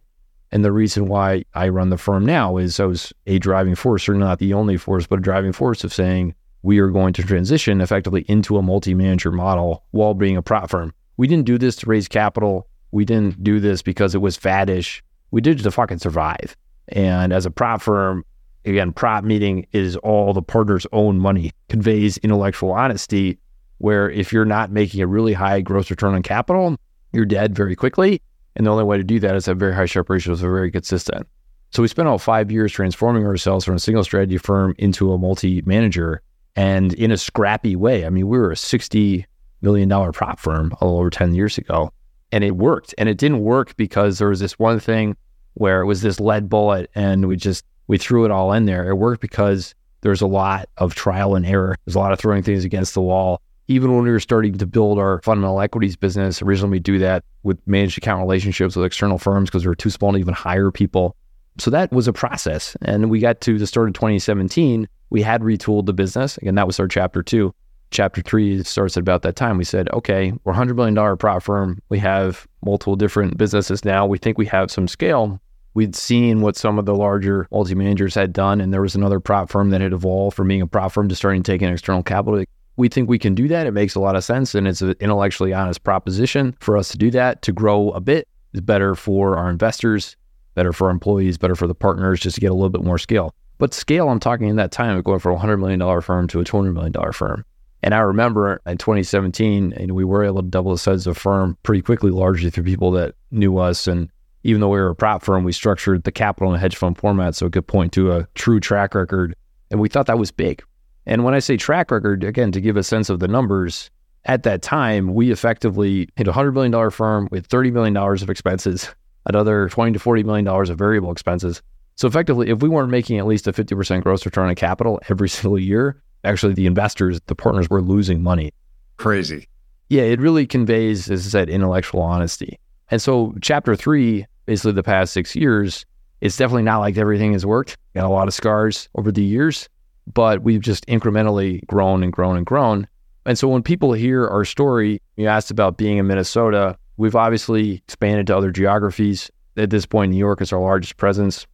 And the reason why I run the firm now is I was a driving force, certainly not the only force, but a driving force of saying we are going to transition effectively into a multi manager model while being a prop firm. We didn't do this to raise capital. We didn't do this because it was faddish. We did it to fucking survive. And as a prop firm, again, prop meeting is all the partner's own money, conveys intellectual honesty, where if you're not making a really high gross return on capital, you're dead very quickly. And the only way to do that is have very high Sharpe ratios, are very consistent. So we spent all five years transforming ourselves from a single strategy firm into a multi manager and in a scrappy way. I mean, we were a $60 million prop firm a little over 10 years ago and it worked. And it didn't work because there was this one thing where it was this lead bullet and we just we threw it all in there. It worked because there's a lot of trial and error. There's a lot of throwing things against the wall. Even when we were starting to build our fundamental equities business, originally we do that with managed account relationships with external firms because we were too small to even hire people. So that was a process. And we got to the start of 2017. We had retooled the business. Again, that was our chapter two chapter three starts at about that time. We said, okay, we're a $100 million prop firm. We have multiple different businesses now. We think we have some scale. We'd seen what some of the larger multi managers had done, and there was another prop firm that had evolved from being a prop firm to starting taking external capital. We think we can do that. It makes a lot of sense, and it's an intellectually honest proposition for us to do that. To grow a bit is better for our investors, better for our employees, better for the partners, just to get a little bit more scale. But scale, I'm talking in that time of going from a $100 million firm to a $200 million firm. And I remember in 2017, and we were able to double the size of the firm pretty quickly, largely through people that knew us. And even though we were a prop firm, we structured the capital in a hedge fund format so it could point to a true track record. And we thought that was big. And when I say track record, again, to give a sense of the numbers, at that time, we effectively hit a $100 million firm with $30 million of expenses, another 20 to $40 million of variable expenses. So effectively, if we weren't making at least a 50% gross return on capital every single year, actually the investors, the partners were losing money.
Crazy.
Yeah, it really conveys, as I said, intellectual honesty. And so, chapter three, basically the past six years, it's definitely not like everything has worked. Got a lot of scars over the years. but we've just incrementally grown and grown and grown. And so when people hear our story, you asked about being in Minnesota, we've obviously expanded to other geographies. At this point, New York is our largest presence.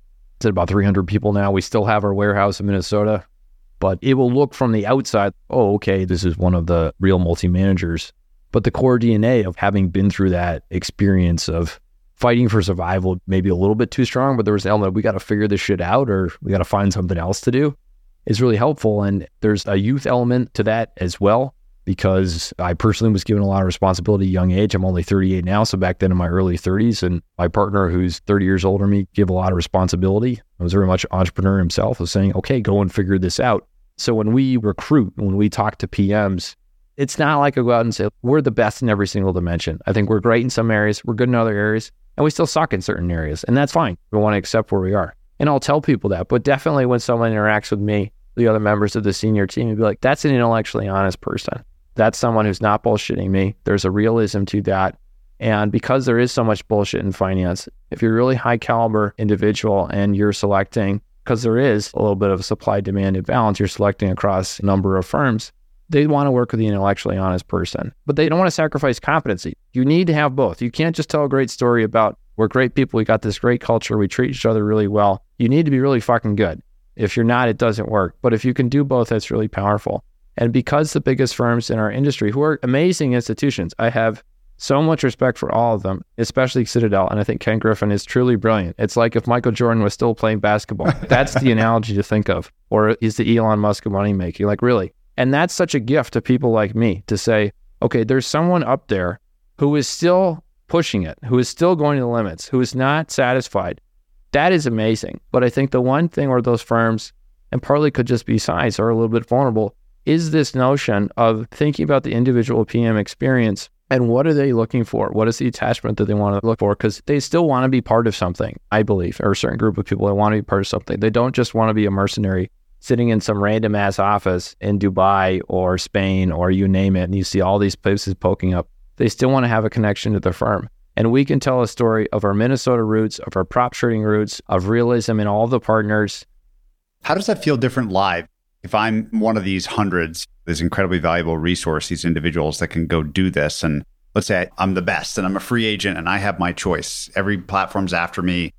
About 300 people now. We still have our warehouse in Minnesota, but it will look from the outside, oh, okay, this is one of the real multi managers. But the core DNA of having been through that experience of fighting for survival, maybe a little bit too strong, but there was an element we got to figure this shit out or we got to find something else to do is really helpful. And there's a youth element to that as well because I personally was given a lot of responsibility at a young age. I'm only 38 now. So back then in my early 30s, and my partner, who's 30 years older than me, gave a lot of responsibility. I was very much an entrepreneur himself, was saying, okay, go and figure this out. So when we recruit, when we talk to PMs, it's not like I go out and say, we're the best in every single dimension. I think we're great in some areas, we're good in other areas, and we still suck in certain areas. And that's fine. We want to accept where we are. And I'll tell people that. But definitely when someone interacts with me, the other members of the senior team, would be like, that's an intellectually honest person that's someone who's not bullshitting me. There's a realism to that. And because there is so much bullshit in finance, if you're a really high caliber individual and you're selecting, because there is a little bit of a supply demand imbalance, you're selecting across a number of firms, they want to work with the intellectually honest person, but they don't want to sacrifice competency. You need to have both. You can't just tell a great story about we're great people, we got this great culture, we treat each other really well. You need to be really fucking good. If you're not, it doesn't work. But if you can do both, that's really powerful. And because the biggest firms in our industry, who are amazing institutions, I have so much respect for all of them, especially Citadel. And I think Ken Griffin is truly brilliant. It's like if Michael Jordan was still playing basketball. That's the analogy to think of. Or is the Elon Musk of money making. Like, really. And that's such a gift to people like me to say, okay, there's someone up there who is still pushing it, who is still going to the limits, who is not satisfied. That is amazing. But I think the one thing where those firms, and partly could just be size, are a little bit vulnerable is this notion of thinking about the individual PM experience and what are they looking for? What is the attachment that they want to look for? Because they still want to be part of something, I believe, or a certain group of people that want to be part of something. They don't just want to be a mercenary sitting in some random ass office in Dubai or Spain or you name it, and you see all these places poking up. They still want to have a connection to the firm. And we can tell a story of our Minnesota roots, of our prop shirting roots, of realism in all the partners.
How does that feel different live? If I'm one of these hundreds, this incredibly valuable resource, these individuals that can go do this, and let's say I'm the best and I'm a free agent and I have my choice, every platform's after me.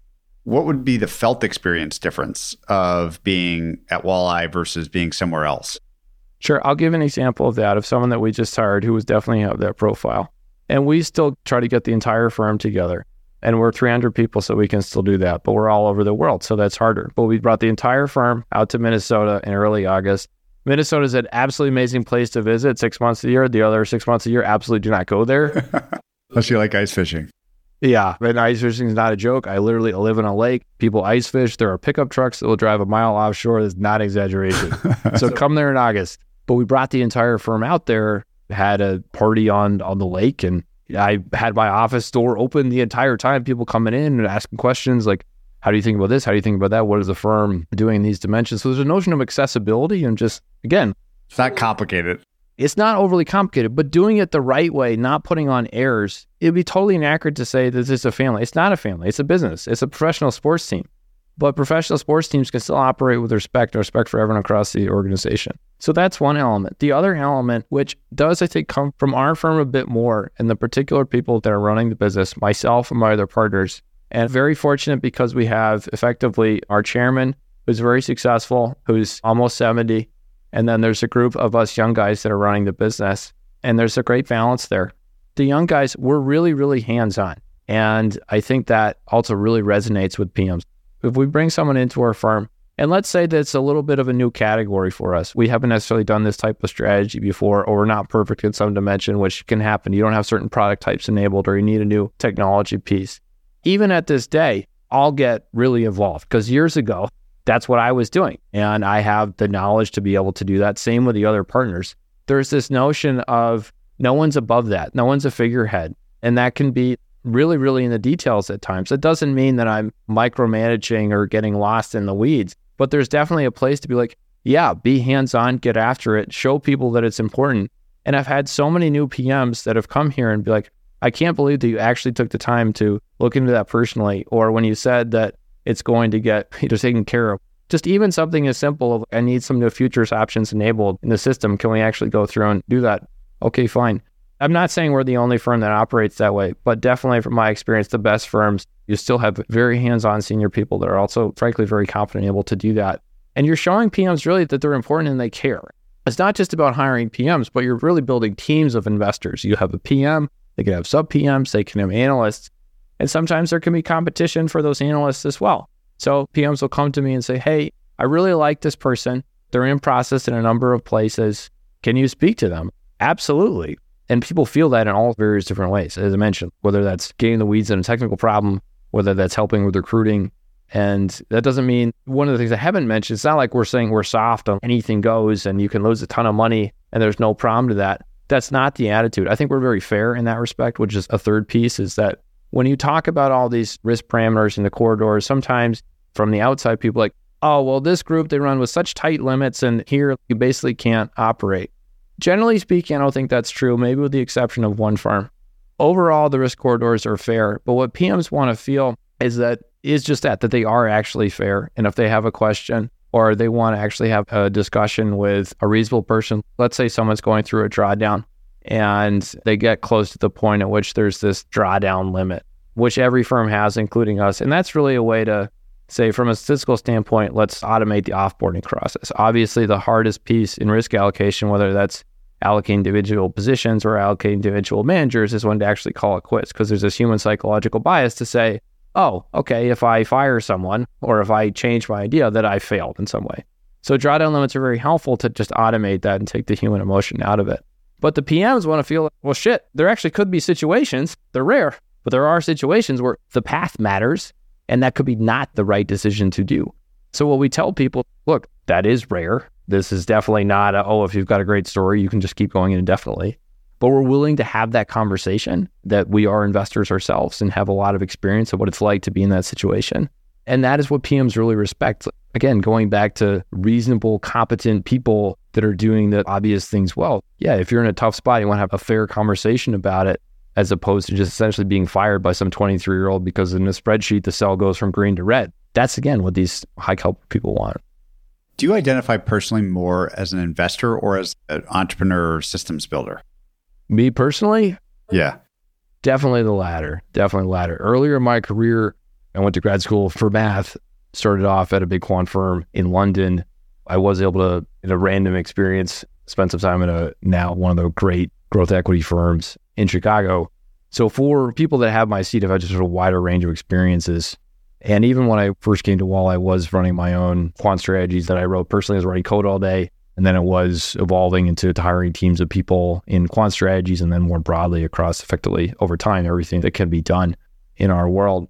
What would be the felt experience difference of being at Walleye versus being somewhere else?
Sure. I'll give an example of that of someone that we just hired who was definitely of that profile. And we still try to get the entire firm together and we're 300 people, so we can still do that. But we're all over the world, so that's harder. But we brought the entire firm out to Minnesota in early August. Minnesota is an absolutely amazing place to visit six months a year. The other six months a year, absolutely do not go there.
Unless you like ice fishing.
Yeah, but ice fishing is not a joke. I literally live in a lake. People ice fish. There are pickup trucks that will drive a mile offshore. That's not exaggeration. so come there in August. But we brought the entire firm out there, had a party on on the lake, and I had my office door open the entire time, people coming in and asking questions like, how do you think about this? How do you think about that? What is the firm doing in these dimensions? So there's a notion of accessibility and just, again,
it's not complicated.
It's not overly complicated, but doing it the right way, not putting on airs, it'd be totally inaccurate to say that this is a family. It's not a family, it's a business, it's a professional sports team. But professional sports teams can still operate with respect, and respect for everyone across the organization. So that's one element. The other element, which does, I think, come from our firm a bit more, and the particular people that are running the business, myself and my other partners, and very fortunate because we have effectively our chairman, who's very successful, who's almost 70. And then there's a group of us young guys that are running the business. And there's a great balance there. The young guys, we're really, really hands on. And I think that also really resonates with PMs if we bring someone into our firm, and let's say that it's a little bit of a new category for us. We haven't necessarily done this type of strategy before, or we're not perfect in some dimension, which can happen. You don't have certain product types enabled, or you need a new technology piece. Even at this day, I'll get really involved because years ago, that's what I was doing. And I have the knowledge to be able to do that. Same with the other partners. There's this notion of no one's above that, no one's a figurehead. And that can be really, really in the details at times. It doesn't mean that I'm micromanaging or getting lost in the weeds, but there's definitely a place to be like, yeah, be hands on, get after it, show people that it's important. And I've had so many new PMs that have come here and be like, I can't believe that you actually took the time to look into that personally. Or when you said that it's going to get either taken care of, just even something as simple of I need some new futures options enabled in the system. Can we actually go through and do that? Okay, fine. I'm not saying we're the only firm that operates that way, but definitely from my experience, the best firms, you still have very hands on senior people that are also, frankly, very confident able to do that. And you're showing PMs really that they're important and they care. It's not just about hiring PMs, but you're really building teams of investors. You have a PM, they can have sub PMs, they can have analysts, and sometimes there can be competition for those analysts as well. So PMs will come to me and say, Hey, I really like this person. They're in process in a number of places. Can you speak to them? Absolutely. And people feel that in all various different ways, as I mentioned, whether that's getting the weeds in a technical problem, whether that's helping with recruiting. And that doesn't mean one of the things I haven't mentioned, it's not like we're saying we're soft on anything goes and you can lose a ton of money and there's no problem to that. That's not the attitude. I think we're very fair in that respect, which is a third piece is that when you talk about all these risk parameters in the corridors, sometimes from the outside, people like, oh, well, this group, they run with such tight limits, and here you basically can't operate. Generally speaking, I don't think that's true, maybe with the exception of one firm. Overall, the risk corridors are fair, but what PMs want to feel is that is just that, that they are actually fair. And if they have a question or they want to actually have a discussion with a reasonable person, let's say someone's going through a drawdown and they get close to the point at which there's this drawdown limit, which every firm has, including us. And that's really a way to say, from a statistical standpoint, let's automate the offboarding process. Obviously, the hardest piece in risk allocation, whether that's allocating individual positions or allocating individual managers, is when to actually call it quits because there's this human psychological bias to say, oh, okay, if I fire someone or if I change my idea, that I failed in some way. So drawdown limits are very helpful to just automate that and take the human emotion out of it. But the PMs want to feel, well, shit, there actually could be situations, they're rare, but there are situations where the path matters and that could be not the right decision to do. So what we tell people, look, that is rare. This is definitely not a, oh, if you've got a great story, you can just keep going indefinitely. But we're willing to have that conversation that we are investors ourselves and have a lot of experience of what it's like to be in that situation. And that is what PMs really respect. Again, going back to reasonable, competent people that are doing the obvious things well. Yeah, if you're in a tough spot, you want to have a fair conversation about it as opposed to just essentially being fired by some 23 year old because in a spreadsheet, the cell goes from green to red. That's again what these high caliber people want.
Do you identify personally more as an investor or as an entrepreneur or systems builder?
Me personally?
Yeah.
Definitely the latter. Definitely the latter. Earlier in my career, I went to grad school for math, started off at a big quant firm in London. I was able to, in a random experience, spend some time in a now one of the great growth equity firms in Chicago. So for people that have my seat, I've had just a wider range of experiences. And even when I first came to Wall, I was running my own quant strategies that I wrote personally. I was writing code all day. And then it was evolving into hiring teams of people in quant strategies and then more broadly across effectively over time, everything that can be done in our world.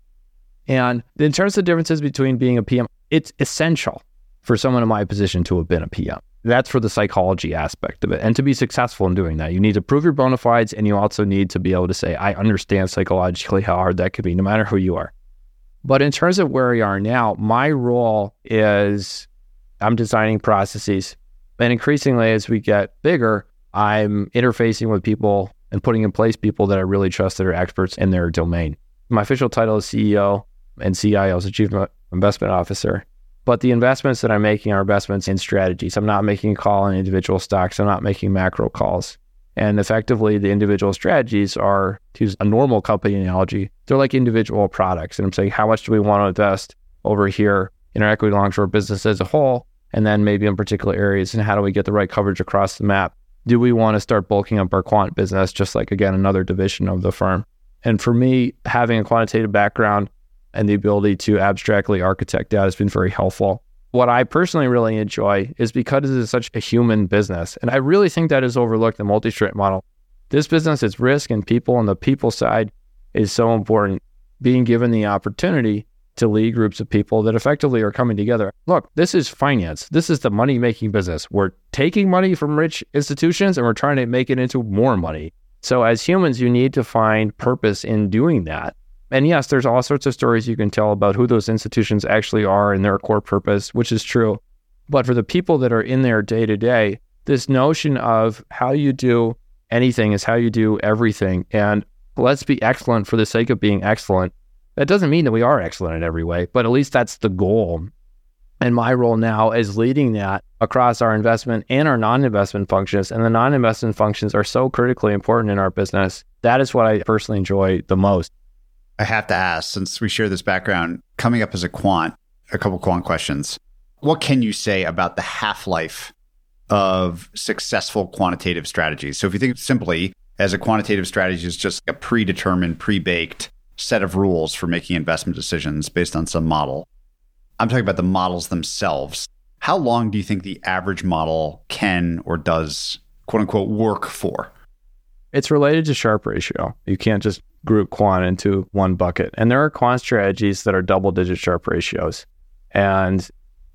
And in terms of differences between being a PM, it's essential for someone in my position to have been a PM. That's for the psychology aspect of it. And to be successful in doing that, you need to prove your bona fides and you also need to be able to say, I understand psychologically how hard that could be, no matter who you are. But in terms of where we are now, my role is I'm designing processes. And increasingly, as we get bigger, I'm interfacing with people and putting in place people that I really trust that are experts in their domain. My official title is CEO and CIO, is Chief Investment Officer. But the investments that I'm making are investments in strategies. I'm not making a call on individual stocks. I'm not making macro calls. And effectively, the individual strategies are, to use a normal company analogy, they're like individual products. And I'm saying, how much do we want to invest over here in our equity long short business as a whole? And then maybe in particular areas, and how do we get the right coverage across the map? Do we want to start bulking up our quant business, just like, again, another division of the firm? And for me, having a quantitative background, and the ability to abstractly architect that has been very helpful. What I personally really enjoy is because it is such a human business. And I really think that is overlooked the multi-strat model. This business is risk and people, and the people side is so important. Being given the opportunity to lead groups of people that effectively are coming together. Look, this is finance. This is the money making business. We're taking money from rich institutions and we're trying to make it into more money. So, as humans, you need to find purpose in doing that. And yes, there's all sorts of stories you can tell about who those institutions actually are and their core purpose, which is true. But for the people that are in there day to day, this notion of how you do anything is how you do everything. And let's be excellent for the sake of being excellent. That doesn't mean that we are excellent in every way, but at least that's the goal. And my role now is leading that across our investment and our non investment functions. And the non investment functions are so critically important in our business. That is what I personally enjoy the most.
I have to ask, since we share this background, coming up as a quant, a couple quant questions. What can you say about the half life of successful quantitative strategies? So, if you think simply as a quantitative strategy is just a predetermined, pre baked set of rules for making investment decisions based on some model, I'm talking about the models themselves. How long do you think the average model can or does, quote unquote, work for?
It's related to Sharpe ratio. You can't just group quant into one bucket. And there are quant strategies that are double digit Sharpe ratios. And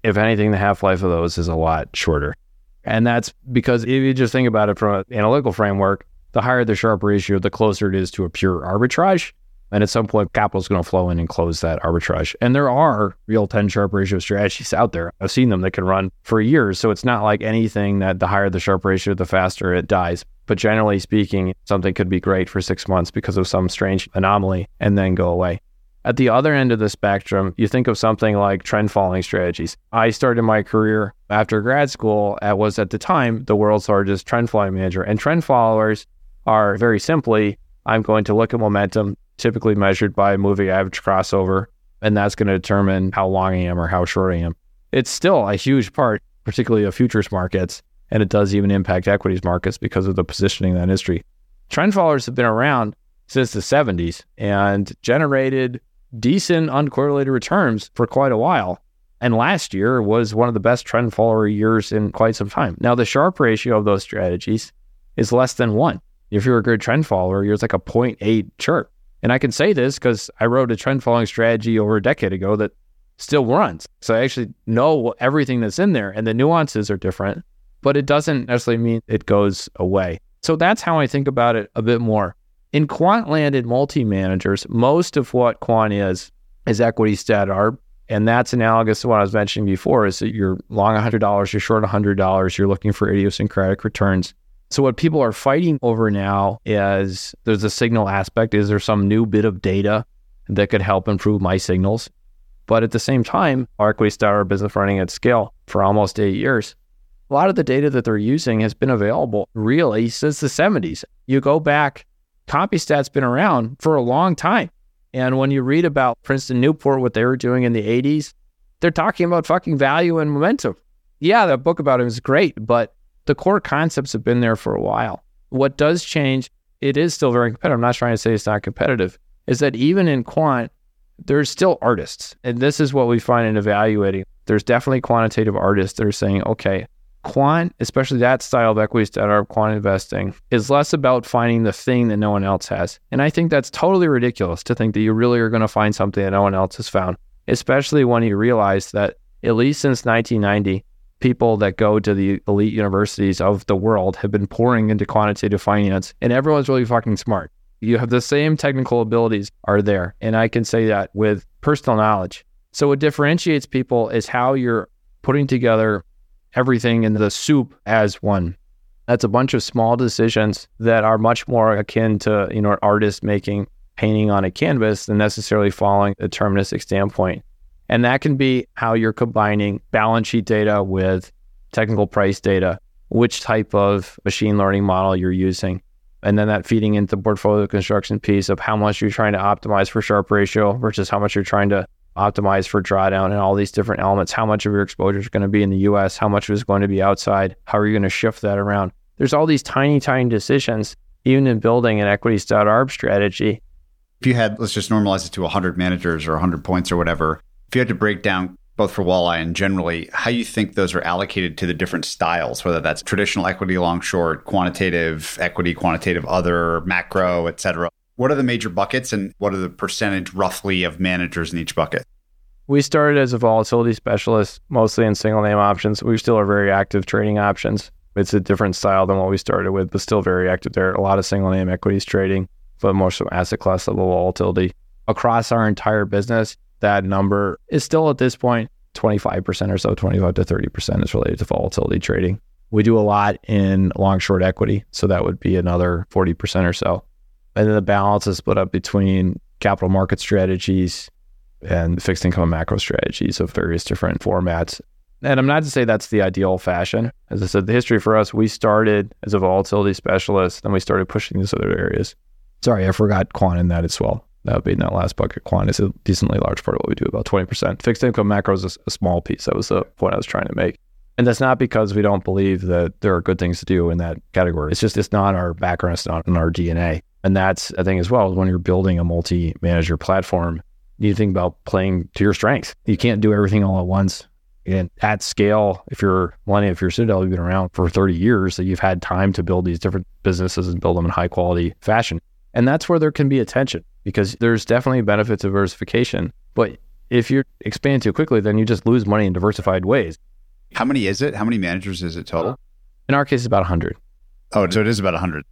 if anything, the half life of those is a lot shorter. And that's because if you just think about it from an analytical framework, the higher the Sharpe ratio, the closer it is to a pure arbitrage. And at some point, capital is going to flow in and close that arbitrage. And there are real 10 Sharpe ratio strategies out there. I've seen them that can run for years. So it's not like anything that the higher the Sharpe ratio, the faster it dies. But generally speaking, something could be great for six months because of some strange anomaly and then go away. At the other end of the spectrum, you think of something like trend following strategies. I started my career after grad school at was at the time the world's largest trend following manager. And trend followers are very simply, I'm going to look at momentum, typically measured by moving average crossover, and that's going to determine how long I am or how short I am. It's still a huge part, particularly of futures markets, and it does even impact equities markets because of the positioning of that industry. Trend followers have been around since the 70s and generated decent uncorrelated returns for quite a while. And last year was one of the best trend follower years in quite some time. Now, the Sharpe ratio of those strategies is less than one. If you're a good trend follower, you're like a 0.8 Sharpe. And I can say this because I wrote a trend following strategy over a decade ago that still runs. So I actually know everything that's in there and the nuances are different, but it doesn't necessarily mean it goes away. So that's how I think about it a bit more. In quant landed multi managers, most of what quant is is equity stat arb. And that's analogous to what I was mentioning before is that you're long $100, you're short $100, you're looking for idiosyncratic returns. So what people are fighting over now is there's a signal aspect. Is there some new bit of data that could help improve my signals? But at the same time, Arkway Star business running at scale for almost eight years. A lot of the data that they're using has been available really since the 70s. You go back, CompuStat's been around for a long time. And when you read about Princeton Newport, what they were doing in the 80s, they're talking about fucking value and momentum. Yeah, that book about it is great, but the core concepts have been there for a while. What does change, it is still very competitive. I'm not trying to say it's not competitive, is that even in quant, there's still artists. And this is what we find in evaluating. There's definitely quantitative artists that are saying, okay, quant, especially that style of equities that are quant investing, is less about finding the thing that no one else has. And I think that's totally ridiculous to think that you really are going to find something that no one else has found, especially when you realize that at least since 1990, people that go to the elite universities of the world have been pouring into quantitative finance, and everyone's really fucking smart. You have the same technical abilities are there. And I can say that with personal knowledge. So what differentiates people is how you're putting together everything in the soup as one. That's a bunch of small decisions that are much more akin to, you know, an artist making painting on a canvas than necessarily following a deterministic standpoint. And that can be how you're combining balance sheet data with technical price data, which type of machine learning model you're using. And then that feeding into the portfolio construction piece of how much you're trying to optimize for Sharpe ratio versus how much you're trying to optimize for drawdown and all these different elements. How much of your exposure is going to be in the US? How much is going to be outside? How are you going to shift that around? There's all these tiny, tiny decisions, even in building an equity-arb strategy.
If you had, let's just normalize it to 100 managers or 100 points or whatever, if you had to break down both for walleye and generally how you think those are allocated to the different styles, whether that's traditional equity long short, quantitative equity, quantitative other, macro, et cetera. What are the major buckets and what are the percentage roughly of managers in each bucket?
We started as a volatility specialist, mostly in single name options. We still are very active trading options. It's a different style than what we started with, but still very active there. A lot of single name equities trading, but more so asset class level volatility. Across our entire business, that number is still at this point 25% or so, 25 to 30% is related to volatility trading. We do a lot in long short equity. So that would be another 40% or so. And then the balance is split up between capital market strategies, and fixed income macro strategies of various different formats. And I'm not to say that's the ideal fashion. As I said, the history for us, we started as a volatility specialist, then we started pushing these other areas. Sorry, I forgot quant in that as well. That would be in that last bucket. Quant is a decently large part of what we do, about 20%. Fixed income macro is a, a small piece. That was the point I was trying to make. And that's not because we don't believe that there are good things to do in that category. It's just, it's not our background, it's not in our DNA. And that's a thing as well. When you're building a multi manager platform, you need to think about playing to your strengths. You can't do everything all at once. And at scale, if you're Millennium, if you're Citadel, you've been around for 30 years, that you've had time to build these different businesses and build them in high quality fashion. And that's where there can be attention because there's definitely benefits of diversification. But if you expand too quickly, then you just lose money in diversified ways.
How many is it? How many managers is it total?
In our case, it's about 100.
Oh, so it is about 100.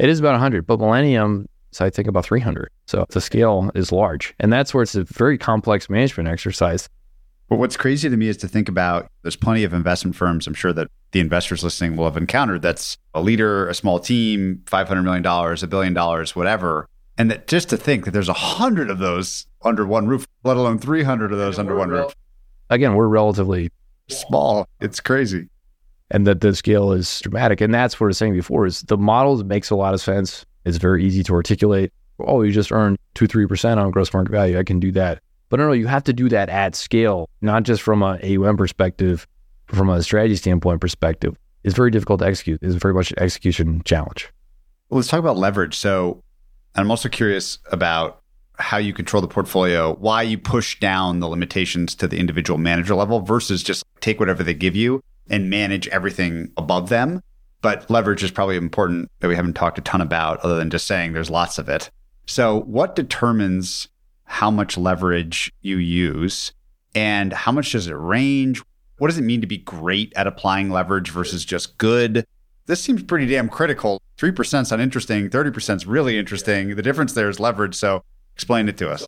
It is about 100, but Millennium is, I think, about 300. So the scale is large. And that's where it's a very complex management exercise.
But what's crazy to me is to think about there's plenty of investment firms, I'm sure that the investors listening will have encountered that's a leader, a small team, $500 million, a billion dollars, whatever. And that just to think that there's a hundred of those under one roof, let alone 300 of those under one roof.
Again, we're relatively
small. It's crazy.
And that the scale is dramatic. And that's what I was saying before is the model makes a lot of sense. It's very easy to articulate. Oh, you just earned two, three percent on gross market value. I can do that. But no, no, you have to do that at scale, not just from a AUM perspective, from a strategy standpoint perspective. It's very difficult to execute. It's very much an execution challenge.
Well, let's talk about leverage. So I'm also curious about how you control the portfolio, why you push down the limitations to the individual manager level versus just take whatever they give you and manage everything above them. But leverage is probably important that we haven't talked a ton about, other than just saying there's lots of it. So, what determines how much leverage you use and how much does it range? What does it mean to be great at applying leverage versus just good? This seems pretty damn critical. 3% is uninteresting, 30% is really interesting. The difference there is leverage. So explain it to us.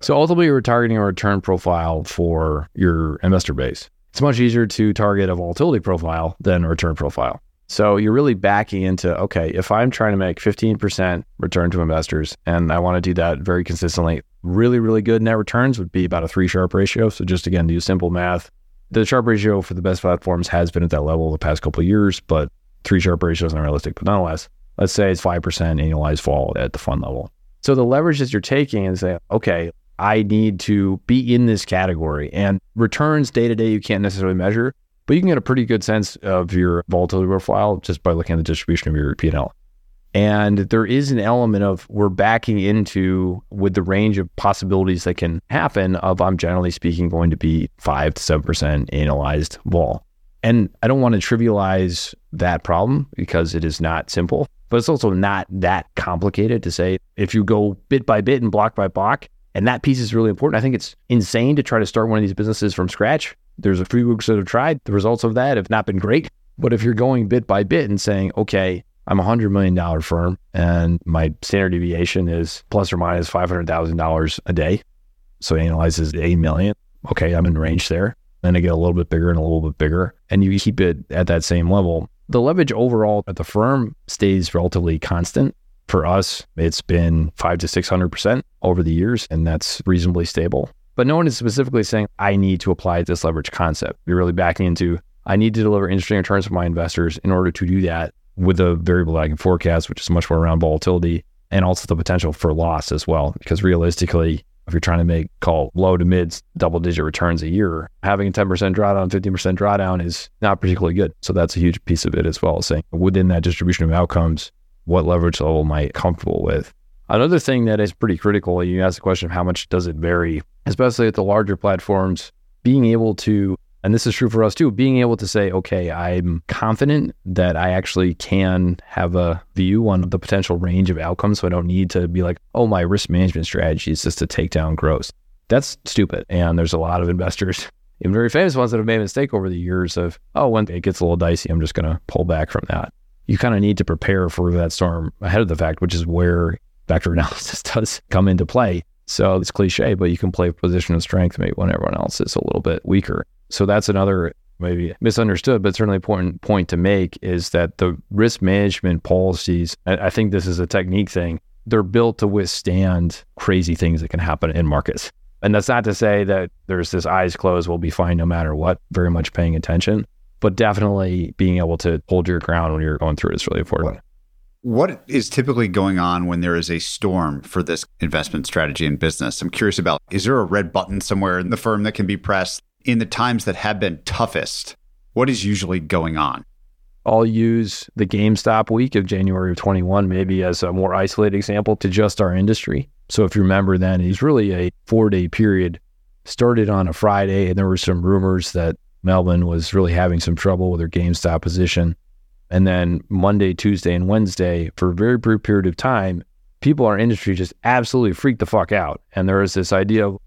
So ultimately, you're targeting a return profile for your investor base. It's much easier to target a volatility profile than a return profile. So you're really backing into okay, if I'm trying to make 15% return to investors and I want to do that very consistently, really, really good net returns would be about a three Sharpe ratio. So just again, do simple math. The Sharpe ratio for the best platforms has been at that level the past couple of years, but three Sharpe ratio is not realistic. But nonetheless, let's say it's 5% annualized vol at the fund level. So the leverage that you're taking is say, okay, I need to be in this category and returns day to day you can't necessarily measure, but you can get a pretty good sense of your volatility profile just by looking at the distribution of your P&L. And there is an element of we're backing into with the range of possibilities that can happen of I'm generally speaking going to be five to seven percent annualized vol. And I don't want to trivialize that problem because it is not simple, but it's also not that complicated to say if you go bit by bit and block by block, and that piece is really important. I think it's insane to try to start one of these businesses from scratch there's a few groups that have tried. The results of that have not been great. But if you're going bit by bit and saying, okay, I'm a $100 million firm and my standard deviation is plus or minus $500,000 a day. So analyzes 8 million. Okay, I'm in range there. Then I get a little bit bigger and a little bit bigger. And you keep it at that same level. The leverage overall at the firm stays relatively constant. For us, it's been five to 600% over the years, and that's reasonably stable. But no one is specifically saying, I need to apply this leverage concept. You're really backing into, I need to deliver interesting returns for my investors in order to do that with a variable that I can forecast, which is much more around volatility and also the potential for loss as well. Because realistically, if you're trying to make call low to mid double digit returns a year, having a 10% drawdown, 15% drawdown is not particularly good. So that's a huge piece of it as well. Saying within that distribution of outcomes, what leverage level am I comfortable with? Another thing that is pretty critical, you ask the question of how much does it vary, especially at the larger platforms, being able to, and this is true for us too, being able to say, okay, I'm confident that I actually can have a view on the potential range of outcomes. So I don't need to be like, oh, my risk management strategy is just to take down gross. That's stupid. And there's a lot of investors, even very famous ones that have made a mistake over the years of, oh, when it gets a little dicey, I'm just going to pull back from that. You kind of need to prepare for that storm ahead of the fact, which is where vector analysis does come into play. So it's cliche, but you can play position of strength maybe when everyone else is a little bit weaker. So that's another maybe misunderstood, but certainly important point to make is that the risk management policies, I think this is a technique thing, they're built to withstand crazy things that can happen in markets. And that's not to say that there's this eyes closed, we'll be fine no matter what, very much paying attention. But definitely being able to hold your ground when you're going through it is really important.
What is typically going on when there is a storm for this investment strategy and business? I'm curious about is there a red button somewhere in the firm that can be pressed in the times that have been toughest? What is usually going on?
I'll use the GameStop week of January of 21 maybe as a more isolated example to just our industry. So if you remember then, it's really a four day period. Started on a Friday, and there were some rumors that Melvin was really having some trouble with her GameStop position. And then Monday, Tuesday, and Wednesday, for a very brief period of time, people in our industry just absolutely freaked the fuck out. And there was this idea of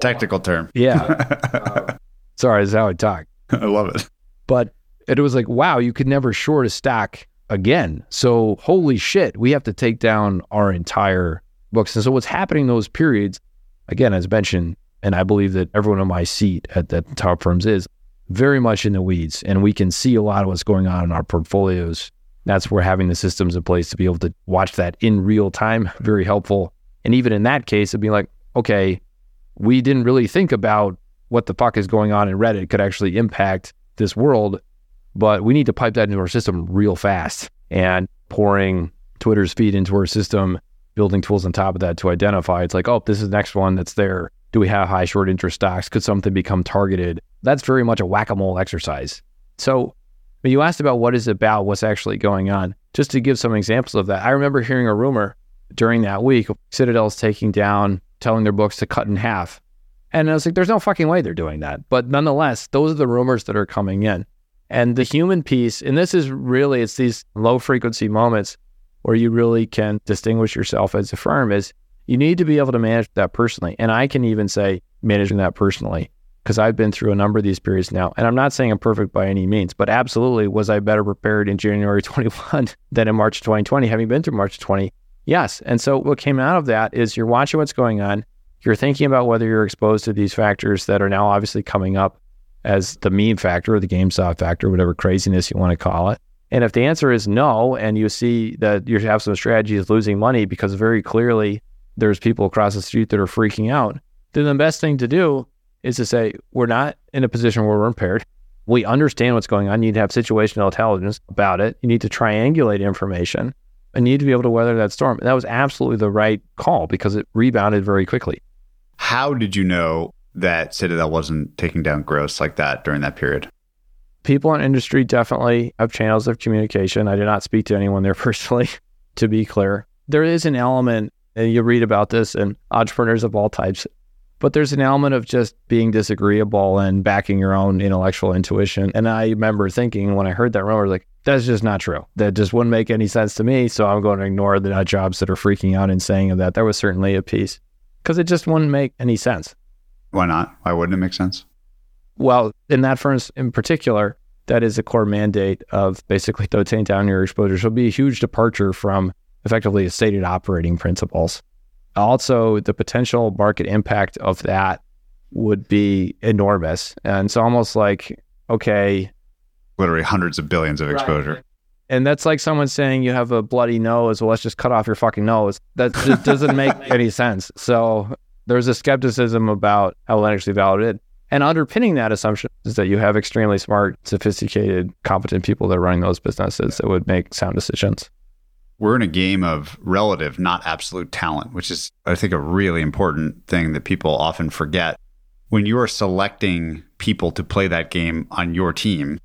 technical term.
Yeah. Uh, sorry, that's how I talk.
I love it.
But it was like, wow, you could never short a stock again. So holy shit, we have to take down our entire books. And so what's happening those periods, again, as mentioned, and I believe that everyone in my seat at the top firms is very much in the weeds and we can see a lot of what's going on in our portfolios. That's where having the systems in place to be able to watch that in real time, very helpful. And even in that case, it'd be like, okay, we didn't really think about what the fuck is going on in Reddit could actually impact this world, but we need to pipe that into our system real fast and pouring Twitter's feed into our system, building tools on top of that to identify. It's like, oh, this is the next one that's there. Do we have high short interest stocks? Could something become targeted? That's very much a whack a mole exercise. So, when you asked about what is about, what's actually going on, just to give some examples of that, I remember hearing a rumor during that week Citadel's taking down, telling their books to cut in half. And I was like, there's no fucking way they're doing that. But nonetheless, those are the rumors that are coming in. And the human piece, and this is really, it's these low frequency moments where you really can distinguish yourself as a firm is you need to be able to manage that personally. And I can even say managing that personally because I've been through a number of these periods now. And I'm not saying I'm perfect by any means, but absolutely was I better prepared in January 21 than in March 2020, having been through March 20? Yes. And so what came out of that is you're watching what's going on. You're thinking about whether you're exposed to these factors that are now obviously coming up as the meme factor or the GameStop factor, whatever craziness you want to call it. And if the answer is no, and you see that you have some strategies losing money because very clearly there's people across the street that are freaking out, then the best thing to do is to say, we're not in a position where we're impaired. We understand what's going on. You need to have situational intelligence about it. You need to triangulate information and you need to be able to weather that storm. And that was absolutely the right call because it rebounded very quickly.
How did you know that Citadel wasn't taking down gross like that during that period?
People in industry definitely have channels of communication. I did not speak to anyone there personally, to be clear. There is an element, and you read about this in entrepreneurs of all types, but there's an element of just being disagreeable and backing your own intellectual intuition. And I remember thinking when I heard that rumor, like, that's just not true. That just wouldn't make any sense to me. So I'm going to ignore the nut jobs that are freaking out and saying that. There was certainly a piece because it just wouldn't make any sense.
Why not? Why wouldn't it make sense?
Well, in that firms in particular, that is a core mandate of basically toting down your exposure. So it'll be a huge departure from effectively stated operating principles. Also, the potential market impact of that would be enormous. And it's almost like, okay.
Literally hundreds of billions of exposure. Right.
And that's like someone saying you have a bloody nose. Well, let's just cut off your fucking nose. That just doesn't make any sense. So there's a skepticism about how Linux validated. And underpinning that assumption is that you have extremely smart, sophisticated, competent people that are running those businesses that would make sound decisions.
We're in a game of relative, not absolute talent, which is, I think, a really important thing that people often forget. When you are selecting people to play that game on your team,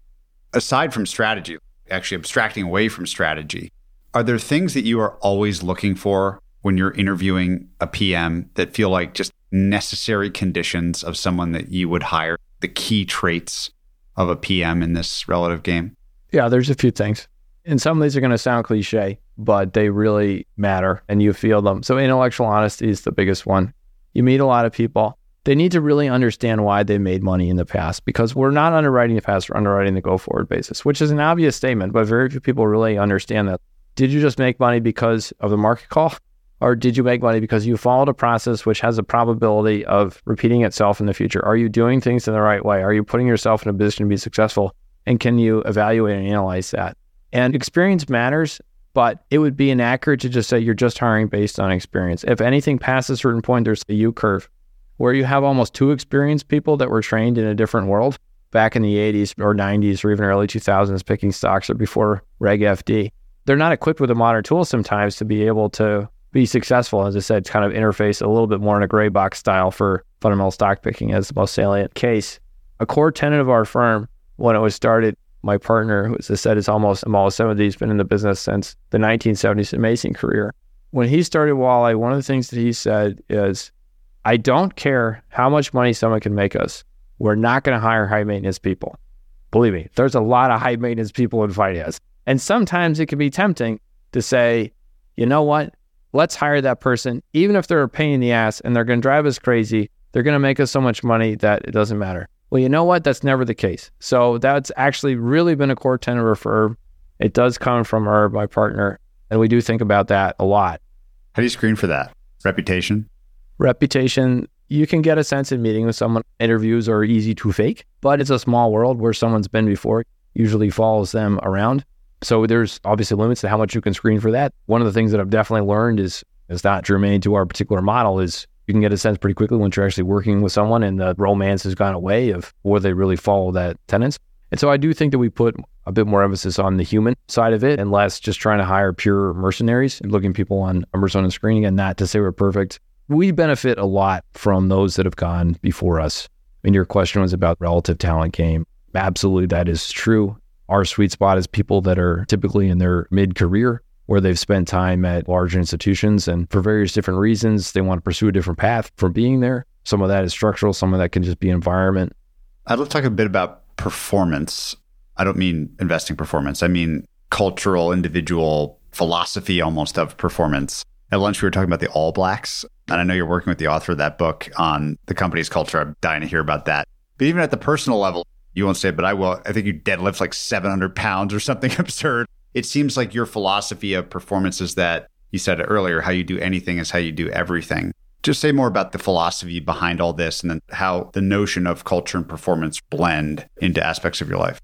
aside from strategy, actually abstracting away from strategy, are there things that you are always looking for when you're interviewing a PM that feel like just necessary conditions of someone that you would hire, the key traits of a PM in this relative game?
Yeah, there's a few things. And some of these are going to sound cliche, but they really matter and you feel them. So, intellectual honesty is the biggest one. You meet a lot of people. They need to really understand why they made money in the past because we're not underwriting the past, we're underwriting the go forward basis, which is an obvious statement, but very few people really understand that. Did you just make money because of the market call? Or did you make money because you followed a process which has a probability of repeating itself in the future? Are you doing things in the right way? Are you putting yourself in a position to be successful? And can you evaluate and analyze that? And experience matters, but it would be inaccurate to just say you're just hiring based on experience. If anything past a certain point, there's a U curve. where you have almost two experienced people that were trained in a different world back in the 80s or 90s or even early 2000s picking stocks or before Reg FD. They're not equipped with a modern tool sometimes to be able to be successful. As I said, kind of interface a little bit more in a gray box style for fundamental stock picking as the most salient case. A core tenet of our firm when it was started, my partner, who as I said is almost almost 70, he's been in the business since the 1970s, amazing career. When he started Walleye, one of the things that he said is, I don't care how much money someone can make us. We're not going to hire high maintenance people. Believe me, there's a lot of high maintenance people in finance. And sometimes it can be tempting to say, you know what? Let's hire that person, even if they're a pain in the ass and they're going to drive us crazy. They're going to make us so much money that it doesn't matter. Well, you know what? That's never the case. So that's actually really been a core tenet of our firm. It does come from her, my partner, and we do think about that a lot.
How do you screen for that? Reputation?
Reputation, you can get a sense in meeting with someone. Interviews are easy to fake, but it's a small world where someone's been before, usually follows them around. So there's obviously limits to how much you can screen for that. One of the things that I've definitely learned is is not germane to our particular model is you can get a sense pretty quickly once you're actually working with someone and the romance has gone away of whether they really follow that tenants. And so I do think that we put a bit more emphasis on the human side of it and less just trying to hire pure mercenaries and looking people on numbers on screening and not to say we're perfect. We benefit a lot from those that have gone before us. Mean, your question was about relative talent game. Absolutely, that is true. Our sweet spot is people that are typically in their mid career where they've spent time at large institutions and for various different reasons, they want to pursue a different path from being there. Some of that is structural, some of that can just be environment.
I'd love to talk a bit about performance. I don't mean investing performance, I mean cultural, individual philosophy almost of performance. At lunch, we were talking about the All Blacks. And I know you're working with the author of that book on the company's culture. I'm dying to hear about that. But even at the personal level, you won't say it, but I will. I think you deadlift like 700 pounds or something absurd. It seems like your philosophy of performance is that you said it earlier how you do anything is how you do everything. Just say more about the philosophy behind all this and then how the notion of culture and performance blend into aspects of your life.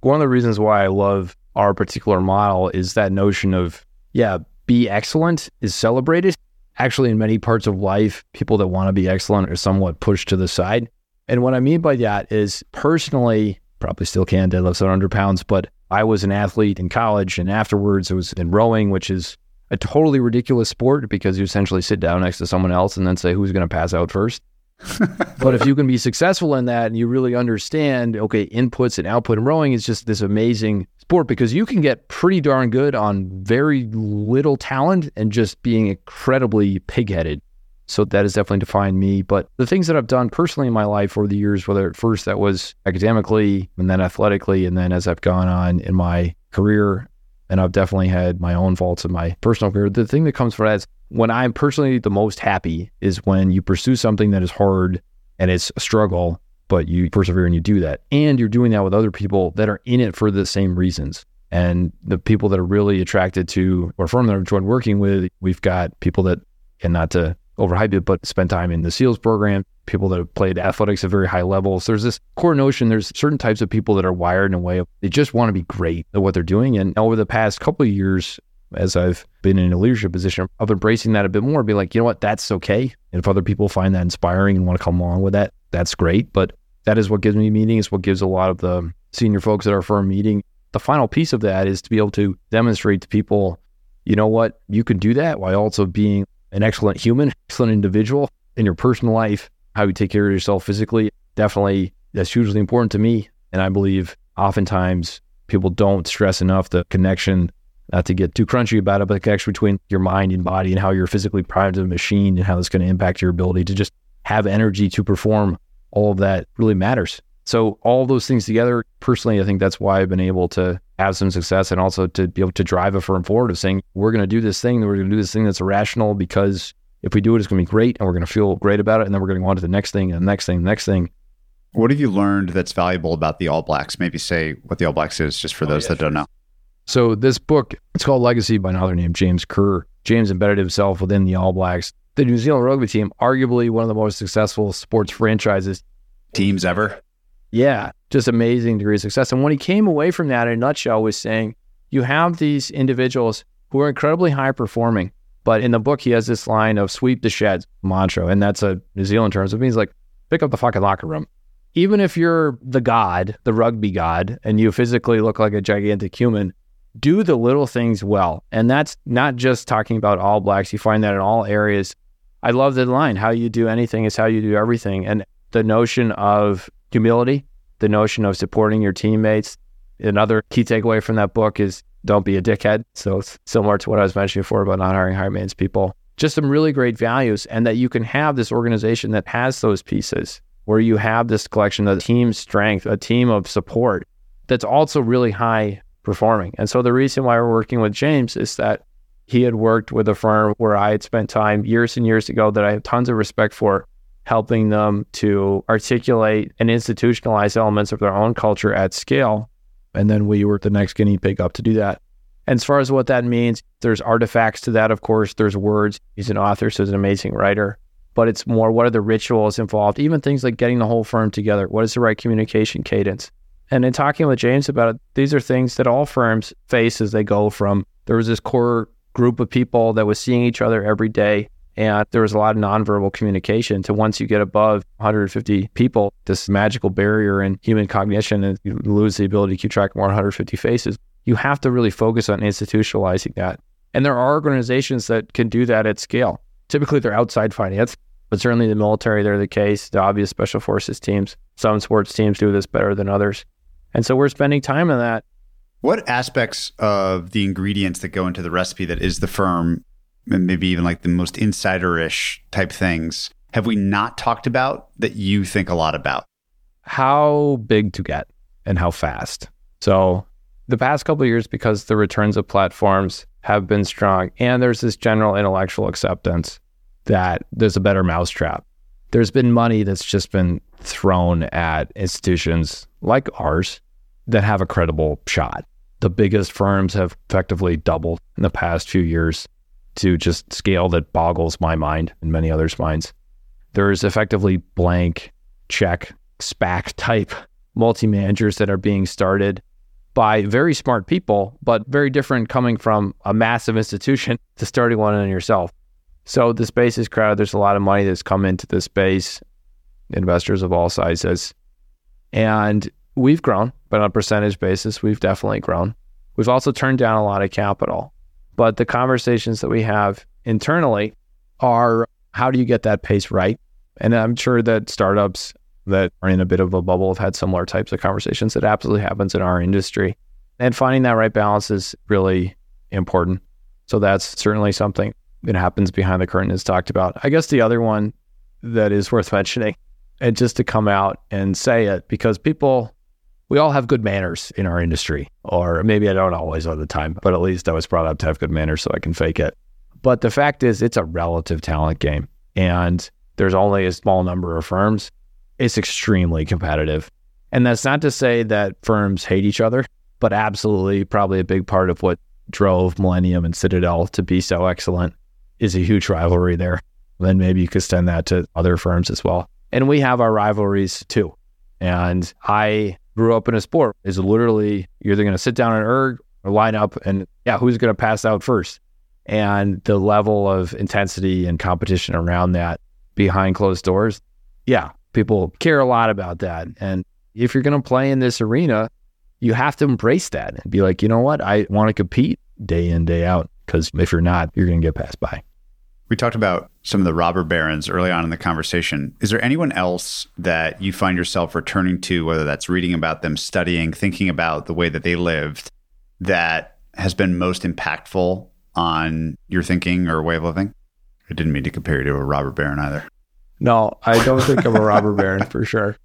One of the reasons why I love our particular model is that notion of, yeah, be excellent is celebrated. Actually, in many parts of life, people that want to be excellent are somewhat pushed to the side. And what I mean by that is personally, probably still can deadlift 700 pounds, but I was an athlete in college and afterwards I was in rowing, which is a totally ridiculous sport because you essentially sit down next to someone else and then say who's going to pass out first. but if you can be successful in that and you really understand, okay, inputs and output in rowing is just this amazing sport because you can get pretty darn good on very little talent and just being incredibly pigheaded. So that has definitely defined me. But the things that I've done personally in my life over the years, whether at first that was academically and then athletically, and then as I've gone on in my career, and I've definitely had my own faults in my personal career. The thing that comes from that is when I'm personally the most happy is when you pursue something that is hard and it's a struggle, but you persevere and you do that. And you're doing that with other people that are in it for the same reasons. And the people that are really attracted to or firm that I've enjoyed working with, we've got people that, and not to overhype it, but spend time in the SEALs program, people that have played athletics at very high levels. There's this core notion there's certain types of people that are wired in a way they just want to be great at what they're doing. And over the past couple of years, as I've been in a leadership position, of embracing that a bit more, be like, you know what, that's okay. And if other people find that inspiring and want to come along with that, that's great. But that is what gives me meaning. It's what gives a lot of the senior folks at our firm meeting. The final piece of that is to be able to demonstrate to people, you know what, you can do that while also being an excellent human, excellent individual in your personal life, how you take care of yourself physically. Definitely, that's hugely important to me. And I believe oftentimes people don't stress enough the connection, not to get too crunchy about it, but the connection between your mind and body and how you're physically primed to the machine and how it's going to impact your ability to just have energy to perform. All of that really matters. So all those things together, personally, I think that's why I've been able to have some success and also to be able to drive a firm forward of saying, we're going to do this thing, we're going to do this thing that's irrational because if we do it, it's going to be great and we're going to feel great about it. And then we're going to go on to the next thing and the next thing, the next thing.
What have you learned that's valuable about the All Blacks? Maybe say what the All Blacks is just for oh, those yeah, that sure. don't know.
So this book, it's called Legacy by another named James Kerr. James embedded himself within the All Blacks. The New Zealand rugby team, arguably one of the most successful sports franchises.
Teams ever.
Yeah, just amazing degree of success. And when he came away from that in a nutshell was saying, you have these individuals who are incredibly high performing, But in the book, he has this line of sweep the sheds mantra. And that's a New Zealand term. So it means like pick up the fucking locker room. Even if you're the god, the rugby god, and you physically look like a gigantic human, do the little things well. And that's not just talking about all blacks. You find that in all areas. I love the line how you do anything is how you do everything. And the notion of humility, the notion of supporting your teammates. Another key takeaway from that book is don't be a dickhead. So it's similar to what I was mentioning before about not hiring high maintenance people. Just some really great values, and that you can have this organization that has those pieces where you have this collection of team strength, a team of support that's also really high performing. And so the reason why we're working with James is that he had worked with a firm where I had spent time years and years ago that I have tons of respect for, helping them to articulate and institutionalize elements of their own culture at scale. And then we were the next guinea pig up to do that. And as far as what that means, there's artifacts to that, of course. There's words. He's an author, so he's an amazing writer. But it's more what are the rituals involved, even things like getting the whole firm together. What is the right communication cadence? And in talking with James about it, these are things that all firms face as they go from there was this core group of people that was seeing each other every day. And there was a lot of nonverbal communication to once you get above 150 people, this magical barrier in human cognition, and you lose the ability to keep track of more than 150 faces. You have to really focus on institutionalizing that. And there are organizations that can do that at scale. Typically, they're outside finance, but certainly the military, they're the case. The obvious special forces teams, some sports teams do this better than others. And so we're spending time on that.
What aspects of the ingredients that go into the recipe that is the firm, maybe even like the most insider-ish type things, have we not talked about that you think a lot about?
How big to get and how fast. So the past couple years, because the returns of platforms have been strong, and there's this general intellectual acceptance that there's a better mousetrap. There's been money that's just been thrown at institutions like ours that have a credible shot. The biggest firms have effectively doubled in the past few years to just scale that boggles my mind and many others' minds. There's effectively blank check SPAC type multi managers that are being started by very smart people, but very different coming from a massive institution to starting one on yourself. So the space is crowded. There's a lot of money that's come into the space, investors of all sizes. And we've grown, but on a percentage basis, we've definitely grown. We've also turned down a lot of capital. But the conversations that we have internally are how do you get that pace right? And I'm sure that startups that are in a bit of a bubble have had similar types of conversations. That absolutely happens in our industry. And finding that right balance is really important. So that's certainly something that happens behind the curtain is talked about. I guess the other one that is worth mentioning, and just to come out and say it, because people we all have good manners in our industry, or maybe I don't always all the time, but at least I was brought up to have good manners so I can fake it. But the fact is, it's a relative talent game, and there's only a small number of firms. It's extremely competitive. And that's not to say that firms hate each other, but absolutely, probably a big part of what drove Millennium and Citadel to be so excellent is a huge rivalry there. Then maybe you could extend that to other firms as well. And we have our rivalries too. And I grew up in a sport is literally you're either going to sit down and erg or line up and yeah, who's going to pass out first? And the level of intensity and competition around that behind closed doors, yeah, people care a lot about that. And if you're going to play in this arena, you have to embrace that and be like, you know what? I want to compete day in, day out. Because if you're not, you're going to get passed by.
We talked about some of the robber barons early on in the conversation. Is there anyone else that you find yourself returning to, whether that's reading about them, studying, thinking about the way that they lived, that has been most impactful on your thinking or way of living? I didn't mean to compare you to a robber baron either.
No, I don't think I'm a robber baron for sure.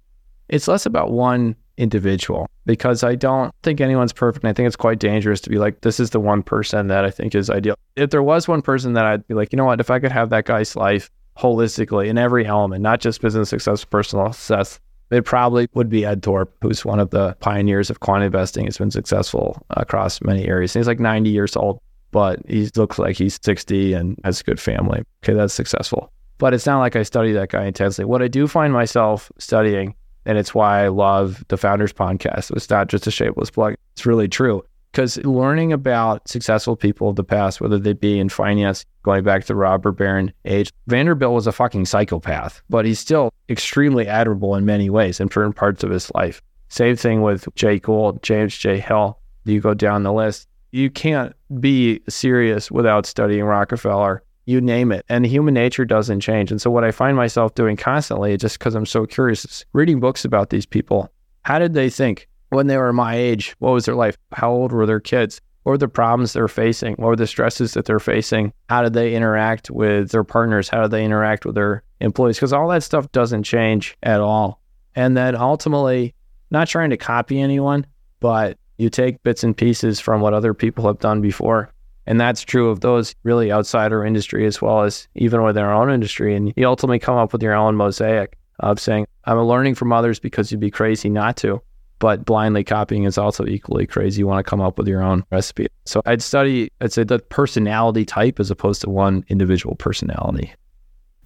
It's less about one individual because I don't think anyone's perfect. And I think it's quite dangerous to be like, this is the one person that I think is ideal. If there was one person that I'd be like, you know what, if I could have that guy's life holistically in every element, not just business success, personal success, it probably would be Ed Thorp, who's one of the pioneers of quantum investing. Has been successful across many areas. He's like 90 years old, but he looks like he's 60 and has a good family. Okay, that's successful. But it's not like I study that guy intensely. What I do find myself studying and it's why I love the Founders Podcast. It's not just a shapeless plug. It's really true. because learning about successful people of the past, whether they be in finance, going back to the robber baron age, Vanderbilt was a fucking psychopath, but he's still extremely admirable in many ways in certain parts of his life. Same thing with Jay Gould, James J. Hill. You go down the list. You can't be serious without studying Rockefeller. You name it. And human nature doesn't change. And so, what I find myself doing constantly, just because I'm so curious, is reading books about these people. How did they think? when they were my age, what was their life? How old were their kids? What were the problems they're facing? What were the stresses that they're facing? How did they interact with their partners? How did they interact with their employees? Because all that stuff doesn't change at all. And then ultimately, not trying to copy anyone, but you take bits and pieces from what other people have done before. And that's true of those really outside our industry as well as even within our own industry. And you ultimately come up with your own mosaic of saying, I'm learning from others because you'd be crazy not to but blindly copying is also equally crazy. You want to come up with your own recipe. So I'd study, I'd say the personality type as opposed to one individual personality.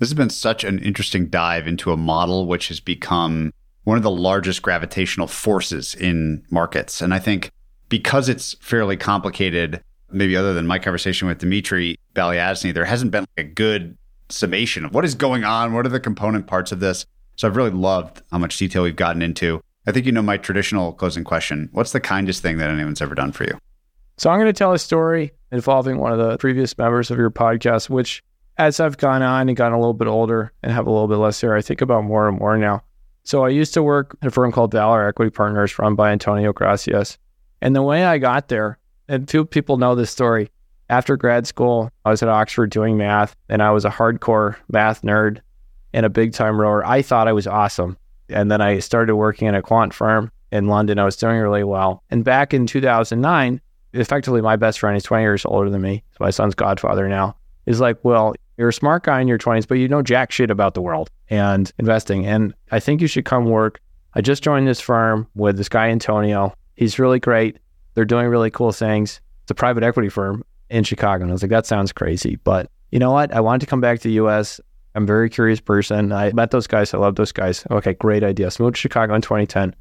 This has been such an interesting dive into a model which has become one of the largest gravitational forces in markets. And I think because it's fairly complicated, maybe other than my conversation with Dmitry Balyasny, there hasn't been a good summation of what is going on, what are the component parts of this. So I've really loved how much detail we've gotten into. I think you know my traditional closing question. What's the kindest thing that anyone's ever done for you?
So I'm going to tell a story involving one of the previous members of your podcast, which as I've gone on and gotten a little bit older and have a little bit less hair, I think about more and more now. So I used to work at a firm called Valor Equity Partners run by Antonio Gracias. And the way I got there, and few people know this story, after grad school, I was at Oxford doing math and I was a hardcore math nerd and a big time rower. I thought I was awesome. And then I started working in a quant firm in London. I was doing really well. And back in 2009, effectively my best friend, he's 20 years older than me. So my son's godfather now, is like, well, you're a smart guy in your 20s, but you know jack shit about the world and investing. And I think you should come work. I just joined this firm with this guy, Antonio. He's really great. They're doing really cool things. It's a private equity firm in Chicago. And I was like, that sounds crazy. But you know what? I wanted to come back to the US. I'm a very curious person. I met those guys. I love those guys. Okay, great idea. So moved to Chicago in 2010.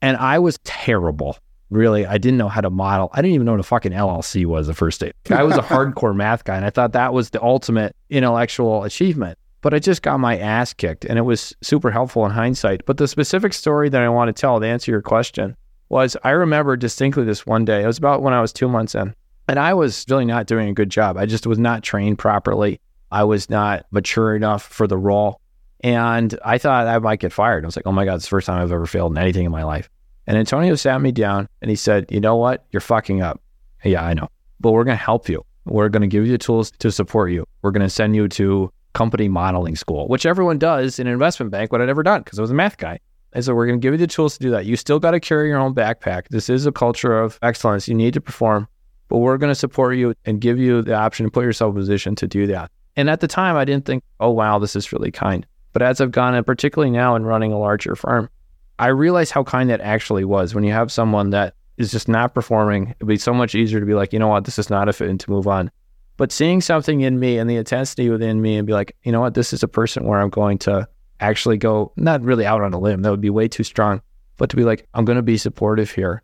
And I was terrible. Really, I didn't know how to model. I didn't even know what a fucking LLC was the first day. I was a hardcore math guy, and I thought that was the ultimate intellectual achievement. But I just got my ass kicked, and it was super helpful in hindsight. But the specific story that I want to tell to answer your question was I remember distinctly this one day. It was about when I was two months in, and I was really not doing a good job. I just was not trained properly. I was not mature enough for the role. And I thought I might get fired. I was like, oh my God, it's the first time I've ever failed in anything in my life. And Antonio sat me down and he said, you know what? You're fucking up. Yeah, I know. But we're going to help you. We're going to give you the tools to support you. We're going to send you to company modeling school, which everyone does in an investment bank, but I'd never done because I was a math guy. And so we're going to give you the tools to do that. You still got to carry your own backpack. This is a culture of excellence. You need to perform, but we're going to support you and give you the option to put yourself in position to do that. And at the time, I didn't think, oh, wow, this is really kind. But as I've gone, and particularly now in running a larger firm, I realize how kind that actually was. When you have someone that is just not performing, it'd be so much easier to be like, you know what, this is not a fit and to move on. But seeing something in me and the intensity within me and be like, you know what, this is a person where I'm going to actually go, not really out on a limb, that would be way too strong, but to be like, I'm going to be supportive here.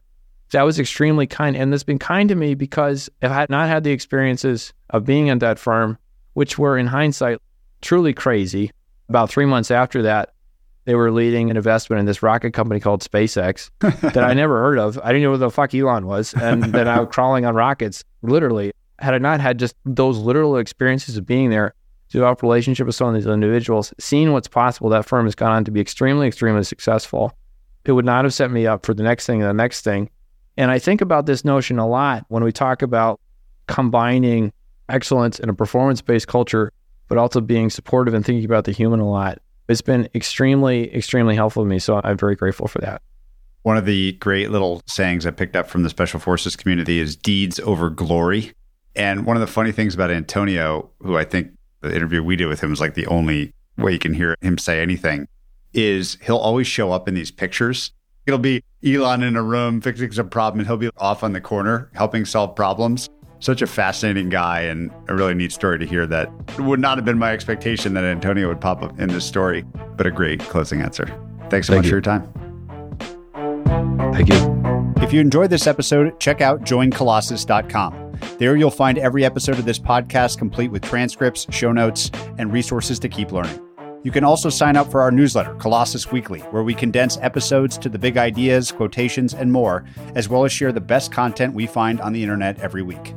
That was extremely kind. And that's been kind to me because if I had not had the experiences of being in that firm which were in hindsight truly crazy. About three months after that, they were leading an investment in this rocket company called SpaceX that I never heard of. I didn't know who the fuck Elon was. And then I was crawling on rockets, literally. Had I not had just those literal experiences of being there, develop relationship with some of these individuals, seeing what's possible, that firm has gone on to be extremely, extremely successful. It would not have set me up for the next thing and the next thing. And I think about this notion a lot when we talk about combining excellence in a performance based culture, but also being supportive and thinking about the human a lot. It's been extremely, extremely helpful to me. So I'm very grateful for that.
One of the great little sayings I picked up from the special forces community is deeds over glory. And one of the funny things about Antonio, who I think the interview we did with him is like the only way you can hear him say anything, is he'll always show up in these pictures. It'll be Elon in a room fixing some problem, and he'll be off on the corner helping solve problems such a fascinating guy and a really neat story to hear that would not have been my expectation that Antonio would pop up in this story, but a great closing answer. Thanks so Thank much you. for your time.
Thank you.
If you enjoyed this episode, check out joincolossus.com. There you'll find every episode of this podcast complete with transcripts, show notes, and resources to keep learning. You can also sign up for our newsletter, Colossus Weekly, where we condense episodes to the big ideas, quotations, and more, as well as share the best content we find on the internet every week.